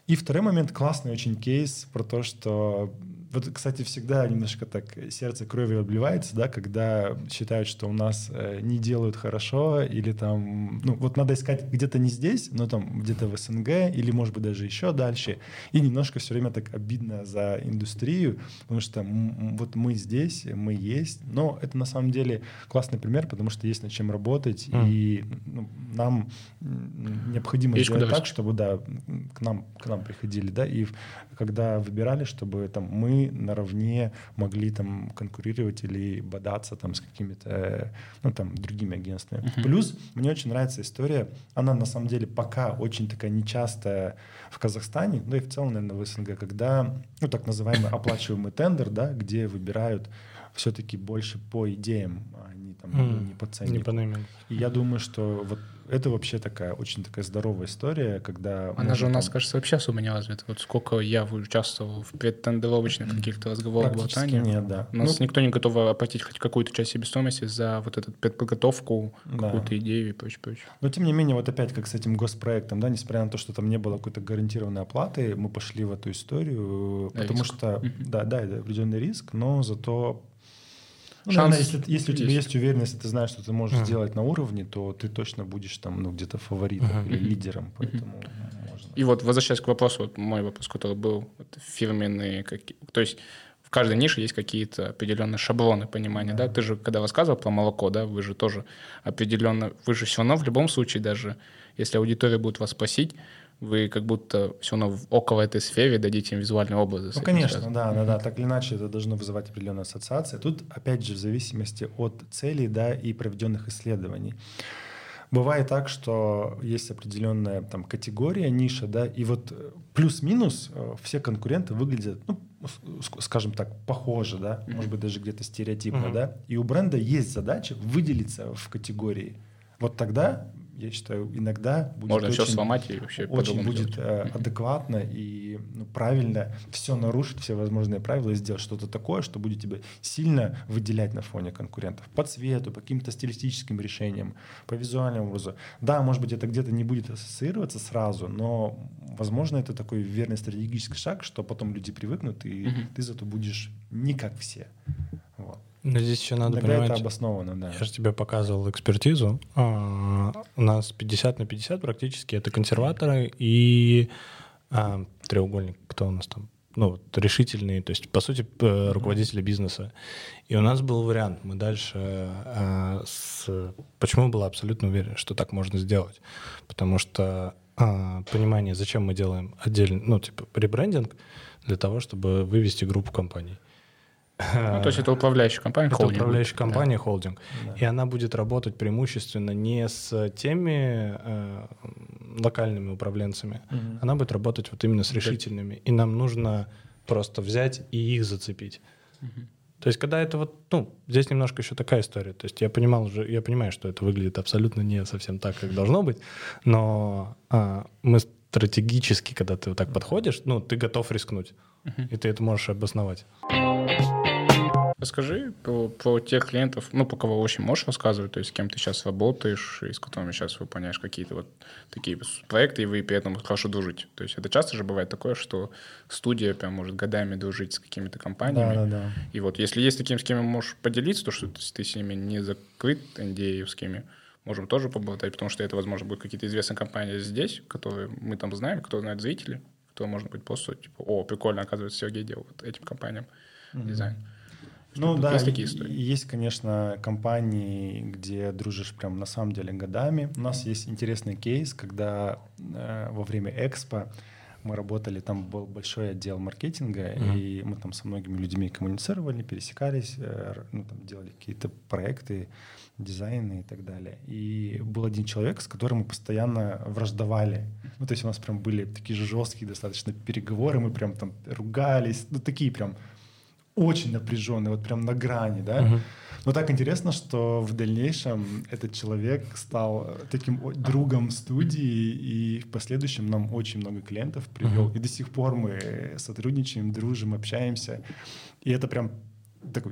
И второй момент, классный очень кейс про то, что вот, кстати, всегда немножко так сердце кровью обливается, да, когда считают, что у нас э, не делают хорошо, или там, ну, вот надо искать где-то не здесь, но там где-то в СНГ, или, может быть, даже еще дальше. И немножко все время так обидно за индустрию, потому что вот мы здесь, мы есть, но это на самом деле классный пример, потому что есть над чем работать, mm. и ну, нам необходимо есть сделать так, чтобы, да, к нам, к нам приходили, да, и когда выбирали, чтобы там мы наравне могли там конкурировать или бодаться там с какими-то ну там другими агентствами. Uh-huh. Плюс мне очень нравится история, она на самом деле пока очень такая нечастая в Казахстане, ну и в целом, наверное, в СНГ, когда ну так называемый оплачиваемый тендер, да, где выбирают все-таки больше по идеям, а не там mm, не по цене. Не по номеру. И я думаю, что вот это вообще такая очень такая здоровая история, когда... Она же у нас, там... кажется, вообще особо не развита. Вот сколько я участвовал в предтендеровочных каких-то разговорах в Ботане. нет, да. У нас ну, никто не готов оплатить хоть какую-то часть себестоимости за вот эту предподготовку, да. какую-то идею и прочее, прочее. Но тем не менее, вот опять как с этим госпроектом, да, несмотря на то, что там не было какой-то гарантированной оплаты, мы пошли в эту историю, да, потому риск. что, да, да, это определенный риск, но зато ну, Шанс наверное, если, если у тебя есть уверенность, ты знаешь, что ты можешь uh-huh. сделать на уровне, то ты точно будешь там, ну, где-то фаворитом uh-huh. или лидером, поэтому uh-huh. можно. И вот возвращаясь к вопросу, вот мой вопрос, который был, вот фирменные, какие, то есть в каждой нише есть какие-то определенные шаблоны понимания, да. да? Ты же, когда рассказывал про молоко, да, вы же тоже определенно, вы же все равно в любом случае даже, если аудитория будет вас спросить, вы как будто все равно около этой сферы дадите им визуальные образы. Ну, конечно, да, да, да. Так или иначе, это должно вызывать определенную ассоциацию. Тут, опять же, в зависимости от целей, да, и проведенных исследований. Бывает так, что есть определенная там категория, ниша, да, и вот э, плюс-минус э, все конкуренты выглядят, ну, скажем так, похоже, да, может быть, даже где-то стереотипно, mm-hmm. да, и у бренда есть задача выделиться в категории. Вот тогда я считаю, иногда будет Можно очень, все сломать и вообще очень будет сделать. э, адекватно и ну, правильно все нарушить, все возможные правила и сделать что-то такое, что будет тебя сильно выделять на фоне конкурентов. По цвету, по каким-то стилистическим решениям, по визуальному образу. Да, может быть, это где-то не будет ассоциироваться сразу, но, возможно, это такой верный стратегический шаг, что потом люди привыкнут, и Мгм. ты зато будешь не как все. Но здесь еще надо Иногда понимать... это обосновано, да. Я же тебе показывал экспертизу. А, У нас 50 на 50 практически это консерваторы и а, треугольник, кто у нас там? Ну, вот решительные, то есть, по сути, руководители бизнеса. И у нас был вариант. Мы дальше а, с... Почему был абсолютно уверен, что так можно сделать? Потому что а, понимание, зачем мы делаем отдельный, ну, типа, ребрендинг, для того, чтобы вывести группу компаний. Ну, то есть это управляющая компания, Это холдинг. управляющая Да. компания, холдинг. Да. И она будет работать преимущественно не с теми э, локальными управленцами, Мгм. она будет работать вот именно с решительными. И нам нужно просто взять и их зацепить. То есть, когда это вот, ну, здесь немножко еще такая история. То есть я понимал уже, я понимаю, что это выглядит абсолютно не совсем так, как должно быть, но а, мы стратегически, когда ты вот так подходишь, ну, ты готов рискнуть, и ты это можешь обосновать. Расскажи про, про тех клиентов, ну, по кого очень можешь рассказывать, то есть с кем ты сейчас работаешь, и с которыми сейчас выполняешь какие-то вот такие проекты, и вы при этом хорошо дружите. То есть это часто же бывает такое, что студия прям может годами дружить с какими-то компаниями. Да, да, да. И вот если есть таким, с кем можешь поделиться, то что ты, ты с ними не закрыт NDA-евскими, можем тоже поболтать, потому что это, возможно, будут какие-то известные компании здесь, которые мы там знаем, которые знают зрители, которые, может быть, просто типа, о, прикольно, оказывается, Сергей делал вот этим компаниям дизайн. Ну да, есть такие истории? есть, конечно, компании, где дружишь прям на самом деле годами. У нас есть интересный кейс, когда э, во время экспо мы работали, там был большой отдел маркетинга, и мы там со многими людьми коммуницировали, пересекались, э, ну, там делали какие-то проекты, дизайны и так далее. И был один человек, с которым мы постоянно враждовали. Ну, то есть у нас прям были такие же жесткие достаточно переговоры, мы прям там ругались, ну, такие прям очень напряженный, вот прям на грани, да. Но так интересно, что в дальнейшем этот человек стал таким другом студии, и в последующем нам очень много клиентов привел. И до сих пор мы сотрудничаем, дружим, общаемся. И это прям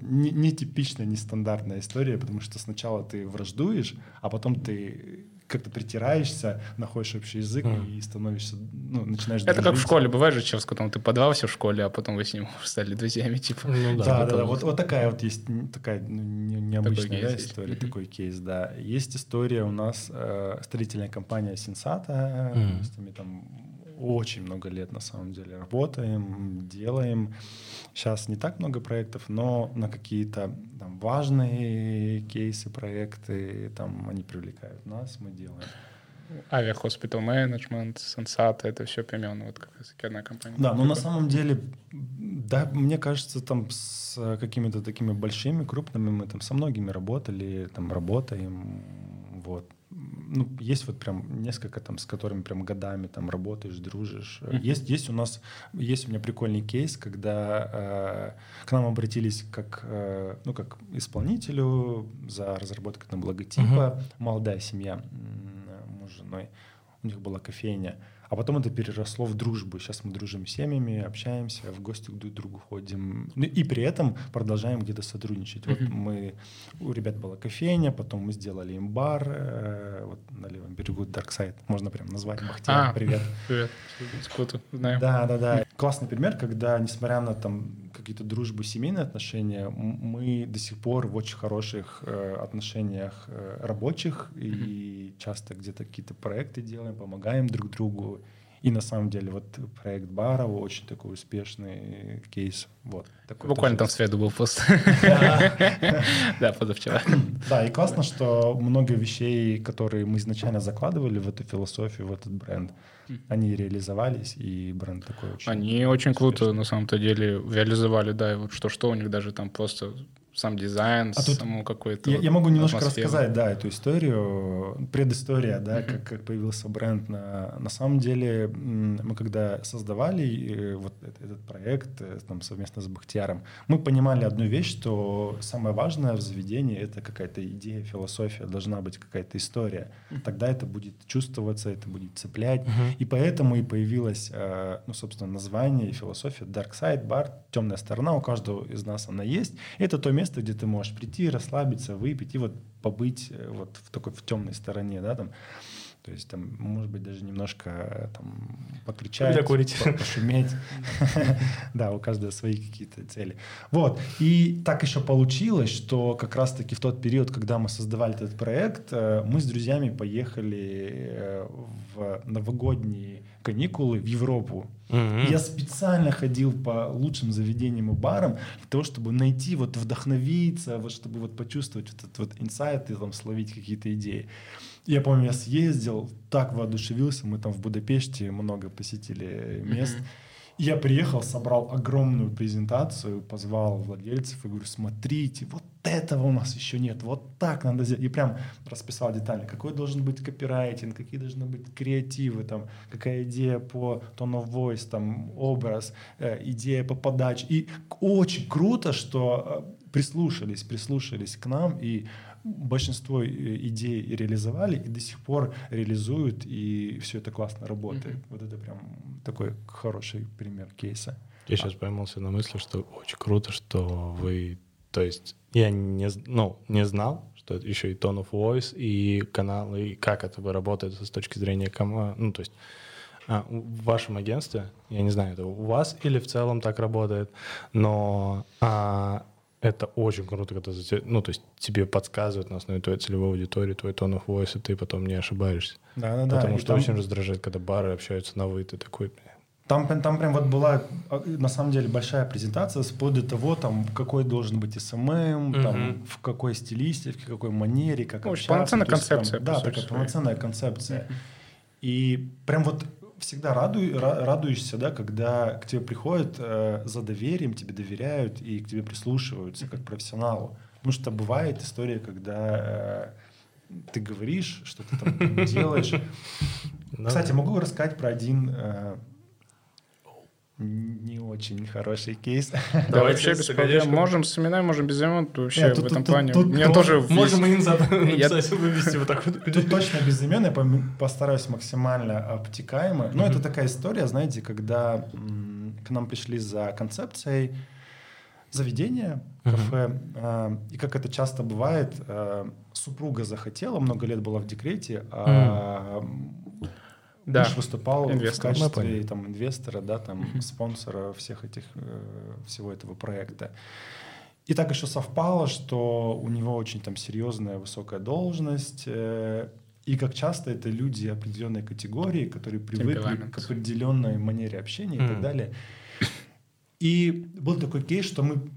не- нетипичная, нестандартная история, потому что сначала ты враждуешь, а потом ты как-то притираешься, находишь общий язык и становишься, ну, начинаешь Это как в дружить. школе, бывает же, чел, с которым ты подрался в школе, а потом вы с ним (laughs) стали друзьями, типа. Ну Да, да, да. Вот, вот такая вот есть такая ну, не- необычная да, есть. история, Мгм. такой кейс, да. Есть история у нас э, строительная компания Сенсата, мы с ними там очень много лет на самом деле работаем, делаем. Сейчас не так много проектов, но на какие-то там важные кейсы, проекты, там они привлекают нас, мы делаем. Авиа Hospital Management, Sensata, это все примерно вот как раз одна компания. Да, но на самом деле, да, мне кажется, там с какими-то такими большими, крупными мы там со многими работали, там работаем, вот. Ну, есть вот прям несколько там, с которыми прям годами там работаешь, дружишь. Мгм. Есть, есть у нас, есть у меня прикольный кейс, когда э, к нам обратились как, э, ну, как исполнителю за разработку там, логотипа. Молодая семья, муж с женой, у них была кофейня. А потом это переросло в дружбу. Сейчас мы дружим с семьями, общаемся, в гости друг к другу ходим. Ну, и при этом продолжаем где-то сотрудничать. Вот мы, у ребят была кофейня, потом мы сделали им бар, э, вот на левом берегу Darkside, можно прям назвать, Бахтияр, А. привет. Привет. Круто, знаем. Да, да, да. Классный пример, когда, несмотря на там какие-то дружбы, семейные отношения, мы до сих пор в очень хороших э, отношениях э, рабочих и часто где-то какие-то проекты делаем, помогаем друг другу. И на самом деле вот проект Барова очень такой успешный кейс. Вот. такой Буквально там в среду был просто. Да, позавчера. Да, и классно, что много вещей, которые мы изначально закладывали в эту философию, в этот бренд, они реализовались, и бренд такой очень... Они очень круто, на самом-то деле, реализовали, да, и вот что-что у них даже там просто сам дизайн, А тут саму какой-то Я, вот я могу немножко атмосферу. рассказать, да, эту историю, предыстория, да, как, как появился бренд. На, на самом деле, мы когда создавали э, вот этот, проект э, там, совместно с Бахтияром, мы понимали одну вещь, что самое важное в заведении — это какая-то идея, философия, должна быть какая-то история. Тогда это будет чувствоваться, это будет цеплять. И поэтому и появилось, э, ну, собственно, название и философия Dark Side Bar, темная сторона, у каждого из нас она есть. Это то место, где ты можешь прийти, расслабиться, выпить и вот побыть э, вот в такой в темной стороне, да, там. То есть там, может быть, даже немножко э, там покричать, Закурить. по- пошуметь. (laughs) Да, у каждого свои какие-то цели. Вот. И так еще получилось, что как раз-таки в тот период, когда мы создавали этот проект, э, мы с друзьями поехали в новогодние каникулы в Европу. Мгм. Я специально ходил по лучшим заведениям и барам для того, чтобы найти, вот вдохновиться, вот чтобы вот почувствовать вот этот вот инсайт и там словить какие-то идеи. Я помню, я съездил, так воодушевился, мы там в Будапеште много посетили мест. Я приехал, собрал огромную презентацию, позвал владельцев и говорю, смотрите, вот этого у нас еще нет, вот так надо сделать. И прям расписал детально, какой должен быть копирайтинг, какие должны быть креативы, там, какая идея по tone of voice, там, образ, э, идея по подаче. И очень круто, что э, прислушались, прислушались к нам, и большинство э, идей реализовали, и до сих пор реализуют, и все это классно работает. Вот это прям такой хороший пример кейса. Я сейчас поймался на мысли, что очень круто, что вы... То есть я не, ну, не знал, что это еще и tone of voice, и канал, и как это вы работаете с точки зрения команды. Ну, то есть а, в вашем агентстве, я не знаю, это у вас или в целом так работает, но а, это очень круто, когда за ну, то есть тебе подсказывают на основе твоей целевой аудитории, твой tone of voice, и ты потом не ошибаешься. Да-да-да. Потому и что там- очень раздражает, когда бары общаются на вы, ты такой, «Бля, Там, прям- там прям вот была, а, на самом деле, большая презентация вплоть до того, там, какой должен быть SMM, там, Мгм. в какой стилистике, в какой манере, как Ну, общаться. полноценная есть концепция, по Да, такая полноценная концепция. И прям вот всегда радуй, ра- радуешься, да, когда к тебе приходят э, за доверием, тебе доверяют и к тебе прислушиваются как профессионалу. Потому что бывает история, когда э, ты говоришь, что ты там (laughs) делаешь, да, кстати, могу рассказать про один э, не очень хороший кейс. Да, Давайте вообще без проблем. Можем с именами, можем без имен. Вообще Нет, в этом тут- плане. тут- Мне тоже Можем есть- и инсайд (laughs) Я- написать, вывести вот так вот. Тут точно без имен, я постараюсь максимально обтекаемо. Но это такая история, знаете, когда к нам пришли за концепцией заведения, кафе, э, и как это часто бывает, э, супруга захотела, много лет была в декрете, а Да, муж выступал инвестор. в качестве там, инвестора, да, там, спонсора всех этих, э, всего этого проекта. И так еще совпало, что у него очень там серьезная высокая должность, э, и как часто это люди определенной категории, которые привыкли к определенной манере общения и так далее. И был такой кейс, что мы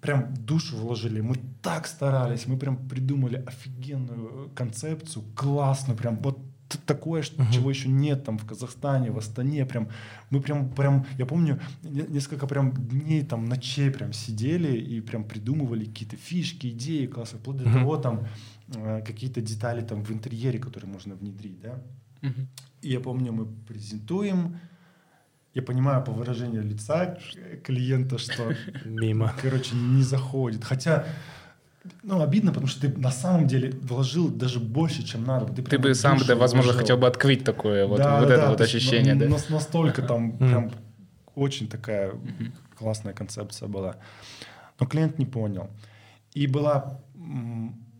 прям душу вложили, мы так старались, мы прям придумали офигенную концепцию, классно, прям вот такое, что- Мгм. чего еще нет там в Казахстане, в Астане, прям мы прям, прям, я помню, не- несколько прям дней, там, ночей прям сидели и прям придумывали какие-то фишки, идеи классные, вплоть до Мгм. того, там, э, какие-то детали там в интерьере, которые можно внедрить, да. Мгм. И я помню, мы презентуем, я понимаю по выражению лица клиента, что (laughs) Мимо. короче, не заходит. Хотя, ну, обидно, потому что ты на самом деле вложил даже больше, чем надо. Ты, Ты бы сам, да, возможно, вложил. хотел бы открыть такое, вот, Да, вот да, это да, вот ощущение, да. нас- Настолько там прям очень такая классная концепция была. Но клиент не понял. И была,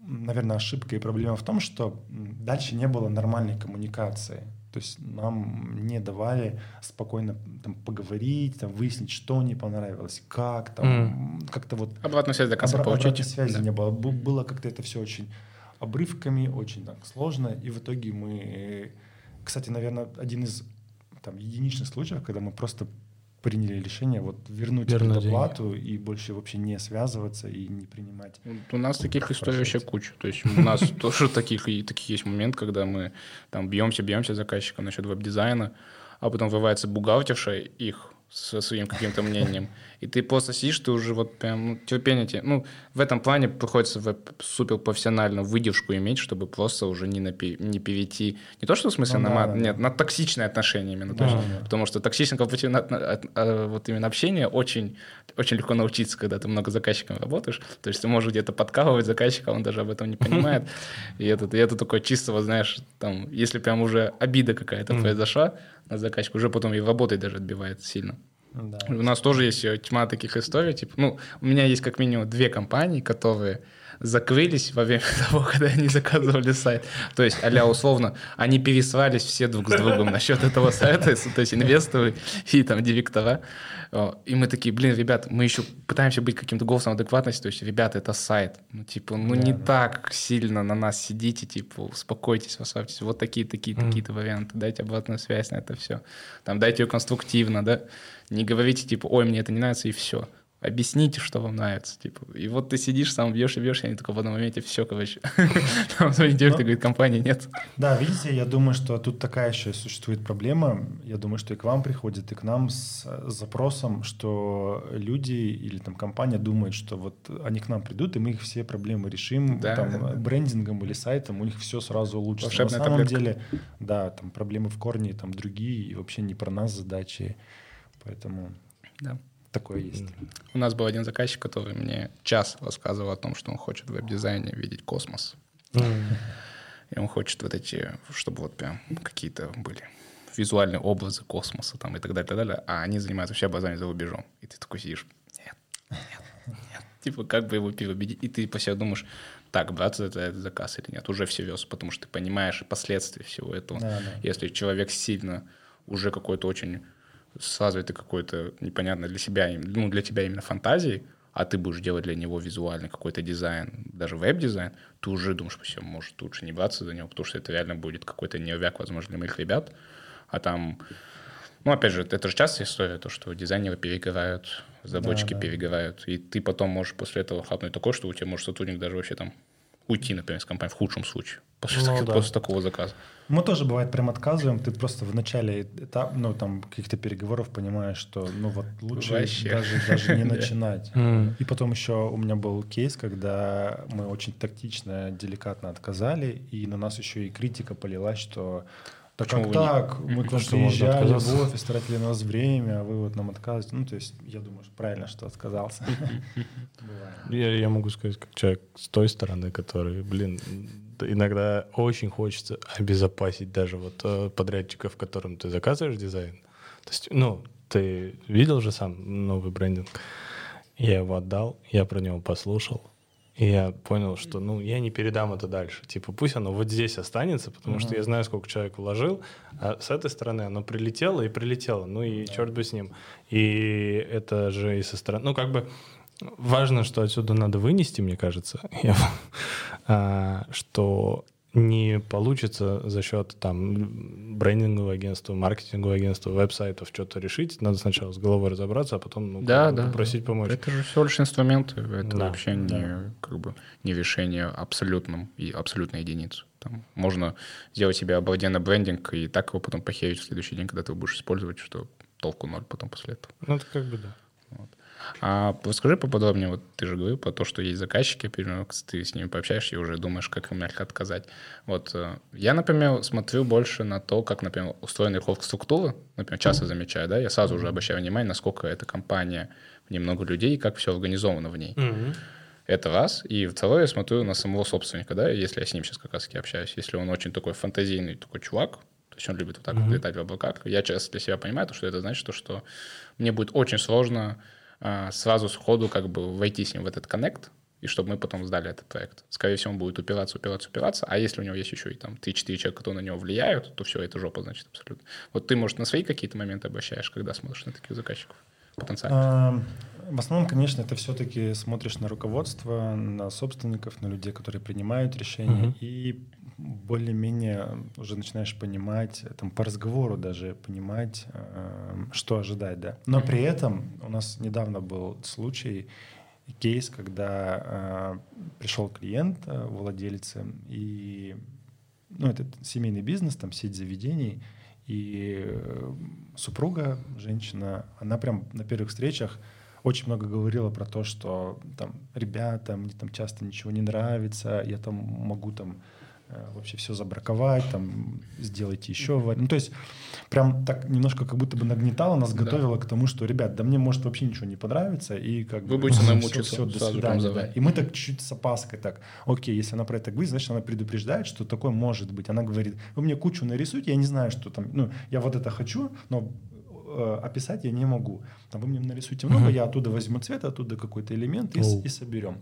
наверное, ошибка и проблема в том, что дальше не было нормальной коммуникации. То есть нам не давали спокойно там, поговорить, там, выяснить, что не понравилось, как там, м, как-то вот Обратную связь до конца Обра- получить. обратной связи Да. не было. Было как-то это все очень обрывками, очень так сложно. И в итоге мы, кстати, наверное, один из там, единичных случаев, когда мы просто приняли решение вот вернуть Вернуть предоплату и больше вообще не связываться и не принимать. Вот У нас таких историй вообще куча. То есть у нас (laughs) тоже таких, и таких есть момент, когда мы там бьемся, бьемся заказчиком насчет веб-дизайна, а потом вывается бухгалтерша их со своим каким-то мнением. И ты просто сидишь, ты уже вот прям ну, терпение тебе. Ну, в этом плане приходится в супер профессиональную выдержку иметь, чтобы просто уже не, напи- не перейти. Не то, что в смысле Ну на мат, да, нет, на токсичные отношения именно. Да, да. Потому что токсичное корпоративное а, вот именно общение очень, очень легко научиться, когда ты много заказчиком работаешь. То есть ты можешь где-то подкалывать заказчика, он даже об этом не понимает. (laughs) И это, и это такое чисто, вот знаешь, там, если прям уже обида какая-то произошла на заказчика, уже потом и работой даже отбивает сильно. Да. У нас тоже есть тьма таких историй. Типа, ну, у меня есть как минимум две компании, которые закрылись во время (laughs) того, когда они заказывали сайт. То есть, а условно, они пересрались все друг с другом насчет этого сайта, (laughs) то есть инвесторы и там директора. И мы такие, блин, ребят, мы еще пытаемся быть каким-то голосом адекватности, то есть, ребята, это сайт. Ну, типа, ну, не так сильно на нас сидите, типа, успокойтесь, расслабьтесь. Вот такие, такие, такие-то варианты. Дайте обратную связь на это все. Там, дайте ее конструктивно, да. Не говорите, типа, ой, мне это не нравится, и все. Объясните, что вам нравится. Типа. И вот ты сидишь, сам бьешь и бьешь, и они только в одном моменте все, короче. (laughs) Там звонит директор, говорит, компании нет. Да, видите, я думаю, что тут такая еще существует проблема. Я думаю, что и к вам приходит, и к нам с э, запросом, что люди или там компания думают, что вот они к нам придут, и мы их все проблемы решим Да, там, да, да. брендингом или сайтом, у них все сразу улучшится. Волшебная На самом таблетка. деле, да, там проблемы в корне там другие, и вообще не про нас задачи. Поэтому Да. такое есть. У нас был один заказчик, который мне час рассказывал о том, что он хочет в веб-дизайне видеть космос. И он хочет вот эти, чтобы вот прям какие-то были визуальные образы космоса там и так далее, и так далее. А они занимаются вообще образами за рубежом. И ты такой сидишь, нет, нет, нет. (laughs) Типа, как бы его переубедить? И ты по себе думаешь, так, браться за этот заказ или нет, уже всерьез, потому что ты понимаешь последствия всего этого. Да, да. Если человек сильно уже какой-то очень с развитой какой-то непонятной для себя, ну, для тебя именно фантазии, а ты будешь делать для него визуальный какой-то дизайн, даже веб-дизайн, ты уже думаешь по себе, может, лучше не браться за него, потому что это реально будет какой-то неувяк, возможно, для моих ребят, а там, ну, опять же, это же частая история, то, что дизайнеры перегорают, разработчики Да, да. перегорают, и ты потом можешь после этого хапнуть такое, что у тебя может сотрудник даже вообще там уйти, например, из компании в худшем случае, после, Ну так- да. после такого заказа. Мы тоже, бывает, прям отказываем. Ты просто в начале этап, ну, там, каких-то переговоров понимаешь, что, ну, вот лучше Вообще. даже, даже не (laughs) начинать. И потом еще у меня был кейс, когда мы очень тактично, деликатно отказали, и на нас еще и критика полилась, что Почему как вы не- так? Мы к вам приезжали в офис, тратили на нас время, а вы вот нам отказываете. Ну, то есть, я думаю, что правильно, что отказался. (laughs) Я, я могу сказать, как человек с той стороны, который, блин, иногда очень хочется обезопасить даже вот э, подрядчиков, которым ты заказываешь дизайн. То есть, ну, ты видел же сам новый брендинг. Я его отдал, я про него послушал, и я понял, что, ну, я не передам это дальше. Типа, пусть оно вот здесь останется, потому что я знаю, сколько человек вложил, а с этой стороны оно прилетело и прилетело. Ну и черт бы с ним. И это же и со стороны... Ну, как бы важно, что отсюда надо вынести, мне кажется, (laughs) я- а, что не получится за счет там брендингового агентства, маркетингового агентства, веб-сайтов что-то решить. Надо сначала с головой разобраться, а потом ну, Да, да, попросить помочь. Это же всего лишь инструменты, это Да, вообще не, как бы, не решение абсолютном и абсолютной единицы. Там можно сделать себе обалденный брендинг и так его потом похерить в следующий день, когда ты его будешь использовать, что толку ноль потом после этого. Ну, это как бы да. А расскажи поподробнее, вот ты же говорил про то, что есть заказчики, примерно, ты с ними пообщаешься и уже думаешь, как им мягко отказать. Вот э, я, например, смотрю больше на то, как, например, устроена их структура, например, часто замечаю, да, я сразу уже обращаю внимание, насколько эта компания, в ней много людей, и как все организовано в ней. Это раз. И второе, я смотрю на самого собственника, да, если я с ним сейчас как раз общаюсь. Если он очень такой фантазийный такой чувак, то есть он любит вот так вот летать в облаках, я часто для себя понимаю, то, что это значит, то, что мне будет очень сложно сразу сходу как бы войти с ним в этот коннект, и чтобы мы потом сдали этот проект. Скорее всего, он будет упираться, упираться, упираться, а если у него есть еще и там 3-4 человека, которые на него влияют, то все, это жопа, значит, абсолютно. Вот ты, может, на свои какие-то моменты обращаешь, когда смотришь на таких заказчиков потенциально? А, В основном, конечно, это все-таки смотришь на руководство, на собственников, на людей, которые принимают решения, Мгм. и более-менее уже начинаешь понимать, там, по разговору даже понимать, что ожидать, да. Но при этом у нас недавно был случай, кейс, когда э, пришел клиент, э, владелец, и ну, это семейный бизнес, там сеть заведений, И э, супруга, женщина, она прям на первых встречах очень много говорила про то, что там, ребята, мне там часто ничего не нравится, я там могу там вообще все забраковать, там, сделайте еще. Ну, то есть прям так немножко как будто бы нагнетало, нас да. готовило к тому, что, ребят, да мне может вообще ничего не понравится, и как Вы будете нам все, все, до свидания. Да. И мы так чуть-чуть с опаской так, окей, если она про это говорит, значит, она предупреждает, что такое может быть. Она говорит, вы мне кучу нарисуйте, я не знаю, что там, ну, я вот это хочу, но э, описать я не могу. Там вы мне нарисуйте много, uh-huh. я оттуда возьму цвет, оттуда какой-то элемент и, oh. и соберем.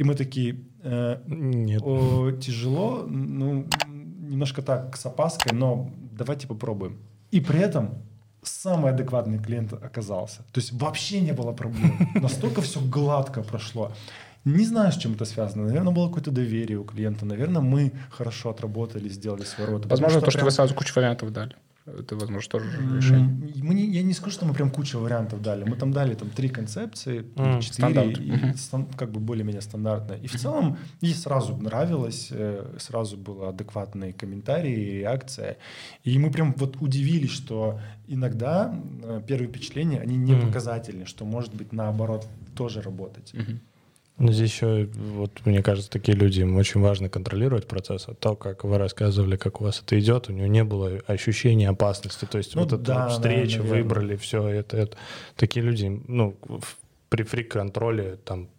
И мы такие, э, Нет. О, тяжело, ну, немножко так с опаской, но давайте попробуем. И при этом самый адекватный клиент оказался. То есть вообще не было проблем. Настолько все гладко прошло. Не знаю, с чем это связано. Наверное, было какое-то доверие у клиента. Наверное, мы хорошо отработали, сделали свою работу. Возможно, то, что прям... вы сразу кучу вариантов дали. Это, возможно, тоже решение. Мы не, я не скажу, что мы прям кучу вариантов дали. Мы там дали там три концепции, mm, четыре, и, mm-hmm. как бы более-менее стандартно. И в целом ей сразу нравилось, э, сразу было адекватные комментарии, реакция. И мы прям вот удивились, что иногда э, первые впечатления, они не mm. показательны, что может быть наоборот тоже работать. Mm-hmm. Но здесь еще, вот мне кажется, такие люди, им очень важно контролировать процесс. А то, как вы рассказывали, как у вас это идет, у него не было ощущения опасности. То есть ну, вот да, эту встречу да, выбрали, все это, это. Такие люди, ну, при фрик-контроле там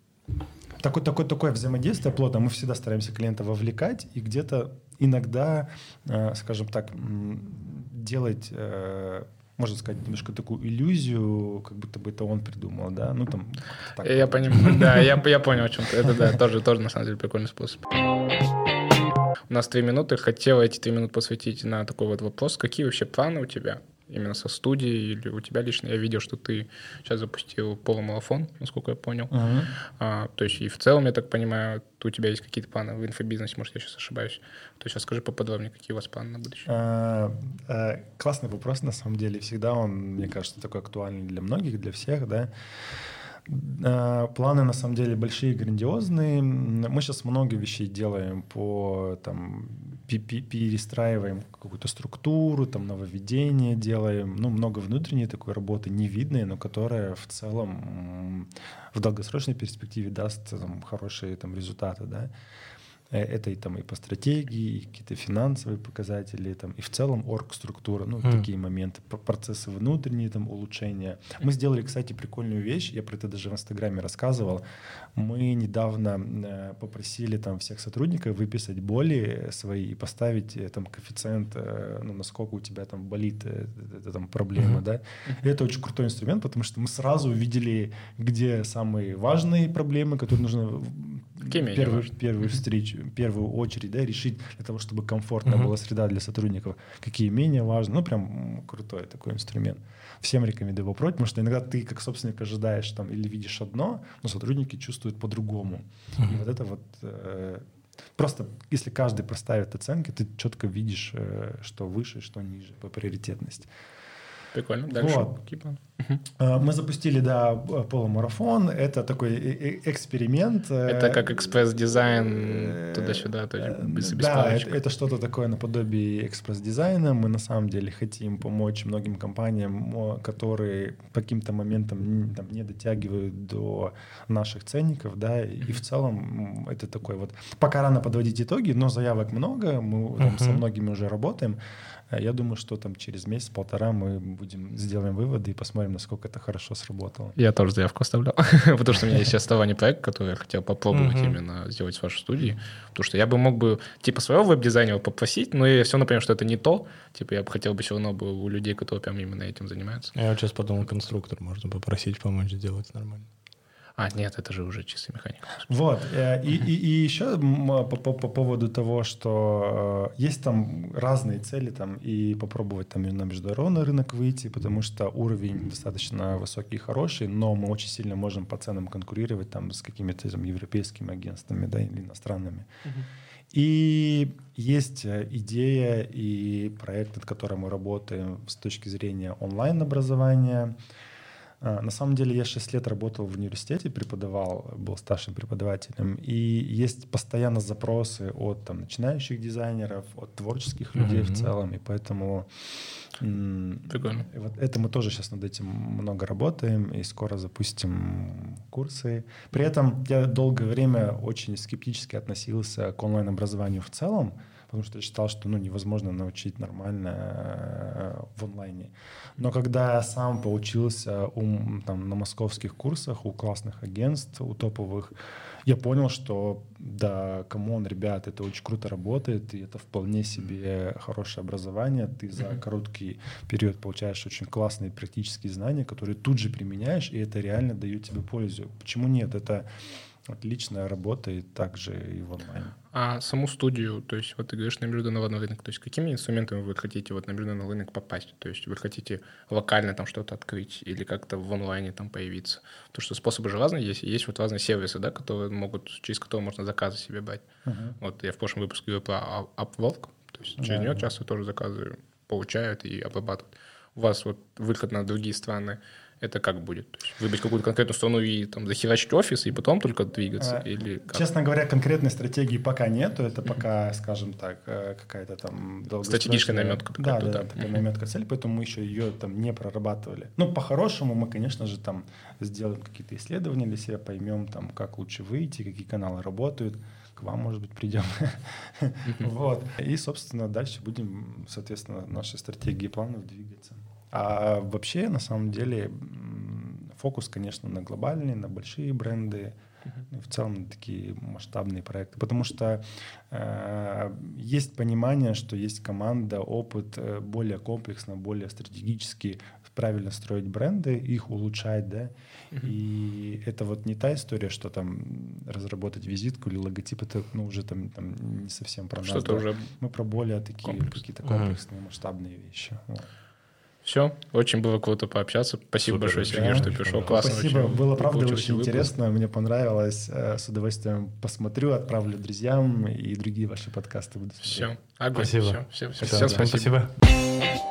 такое, такое, такое взаимодействие плотно. Мы всегда стараемся клиента вовлекать и где-то иногда, э, скажем так, делать э, можно сказать, немножко такую иллюзию, как будто бы это он придумал, да, ну там. Так. Я понимаю, (laughs) да, я, я понял, о чем ты. Это да, тоже, тоже на самом деле прикольный способ. У нас три минуты. Хотела эти три минуты посвятить на такой вот вопрос. Какие вообще планы у тебя? Именно со студией или у тебя лично? Я видел, что ты сейчас запустил полумарафон, насколько я понял. Uh-huh. А, то есть и в целом, я так понимаю, у тебя есть какие-то планы в инфобизнесе, может, я сейчас ошибаюсь. То есть расскажи поподробнее, какие у вас планы на будущее. А, а, классный вопрос, на самом деле. Всегда он, мне кажется, такой актуальный для многих, для всех, да. А, планы на самом деле большие, грандиозные. Мы сейчас много вещей делаем по там перестраиваем какую-то структуру, там нововведение делаем, ну много внутренней такой работы невидной, но которая в целом в долгосрочной перспективе даст там, хорошие там результаты, да. Э, это и там и по стратегии, и какие-то финансовые показатели, там, и в целом орг-структура, ну, mm. такие моменты, процессы внутренние, там, улучшения. Мы сделали, кстати, прикольную вещь, я про это даже в Инстаграме рассказывал. Мы недавно э, попросили там всех сотрудников выписать боли свои и поставить э, там коэффициент, ну, насколько у тебя там болит эта там проблема, mm-hmm. да. И это очень крутой инструмент, потому что мы сразу увидели, где самые важные проблемы, которые нужно первую, первую встречу, первую очередь, да, решить для того, чтобы комфортная uh-huh. была среда для сотрудников, какие менее важны. Ну, прям крутой такой инструмент. Всем рекомендую попробовать, потому что иногда ты как собственник ожидаешь там или видишь одно, но сотрудники чувствуют по-другому. Uh-huh. И вот это вот э, просто, если каждый проставит оценки, ты четко видишь, э, что выше, что ниже по приоритетности. Прикольно. Дальше. Вот. Э, мы запустили, да, полумарафон. Это такой э, э, эксперимент. Это как экспресс-дизайн туда-сюда, то есть без, без Да, это, это что-то такое наподобие экспресс-дизайна. Мы на самом деле хотим помочь многим компаниям, которые по каким-то моментам там, не дотягивают до наших ценников, да, и в целом это такой вот... Пока рано подводить итоги, но заявок много, мы там, uh-huh. со многими уже работаем. Я думаю, что там через месяц-полтора мы будем сделаем выводы и посмотрим, насколько это хорошо сработало. Я тоже заявку оставлял, (laughs) потому что у меня есть оставание проект, который я хотел попробовать именно сделать в вашей студии. Потому что я бы мог бы типа своего веб-дизайнера попросить, но я все равно понимаю, что это не то. Типа я бы хотел бы все равно у людей, которые прям именно этим занимаются. Я вот сейчас подумал, конструктор можно попросить помочь сделать нормально. А, нет, это же уже чистая механика. Вот. Э, и, и, и еще по, по, по поводу того, что э, есть там разные цели, там, и попробовать там на международный рынок выйти, потому что уровень достаточно высокий и хороший, но мы очень сильно можем по ценам конкурировать там с какими-то там, европейскими агентствами, да, или иностранными. И есть э, идея и проект, над которым мы работаем с точки зрения онлайн-образования, А, на самом деле я 6 лет работал в университете, преподавал, был старшим преподавателем, и есть постоянно запросы от там, начинающих дизайнеров, от творческих людей mm-hmm. в целом, и поэтому Прикольно. вот это мы тоже сейчас над этим много работаем, и скоро запустим курсы. При этом я долгое время очень скептически относился к онлайн-образованию в целом, потому что я считал, что ну, невозможно научить нормально э, в онлайне. Но когда я сам поучился у, там, на московских курсах у классных агентств, у топовых, я понял, что да, come on, ребят, это очень круто работает, и это вполне себе хорошее образование. Ты за короткий период получаешь очень классные практические знания, которые тут же применяешь, и это реально дает тебе пользу. Почему нет? Это отличная работа и также и в онлайн. А саму студию, то есть вот ты говоришь на международный рынок, то есть какими инструментами вы хотите вот на международный рынок попасть? То есть вы хотите локально там что-то открыть или как-то в онлайне там появиться? То что способы же разные есть, есть вот разные сервисы, да, которые могут, через которые можно заказы себе брать. Uh-huh. Вот я в прошлом выпуске говорил про Upwork, то есть через uh-huh. нее часто тоже заказы получают и обрабатывают. У вас вот выход на другие страны, это как будет? Выбрать какую-то конкретную страну и там захерачить офис, и потом только двигаться? А, или как? Честно говоря, конкретной стратегии пока нету. Это пока, скажем так, э, какая-то там Стратегическая наметка. Да, да, да, такая наметка цели, поэтому мы еще ее там не прорабатывали. Ну, по-хорошему мы, конечно же, там сделаем какие-то исследования для себя, поймем там, как лучше выйти, какие каналы работают к вам, может быть, придем. (laughs) Вот. И, собственно, дальше будем, соответственно, наши стратегии и планов двигаться. А вообще, на самом деле, фокус, конечно, на глобальные, на большие бренды, uh-huh. в целом на такие масштабные проекты. Потому что э, есть понимание, что есть команда, опыт э, более комплексно, более стратегически правильно строить бренды, их улучшать, да. Uh-huh. И это вот не та история, что там разработать визитку или логотип, это ну, уже там, там не совсем про нас. Что-то да. уже Мы про более такие комплекс. какие-то комплексные, uh-huh. масштабные вещи. Вот. Все, очень было круто пообщаться. Спасибо Супер, большое, Сергей, что пришел. Классно. Спасибо, очень. было правда очень выпуск. интересно, мне понравилось. Э, с удовольствием посмотрю, отправлю друзьям и другие ваши подкасты буду смотреть. Все, огонь. Спасибо. Все, все, все, все спасибо. спасибо.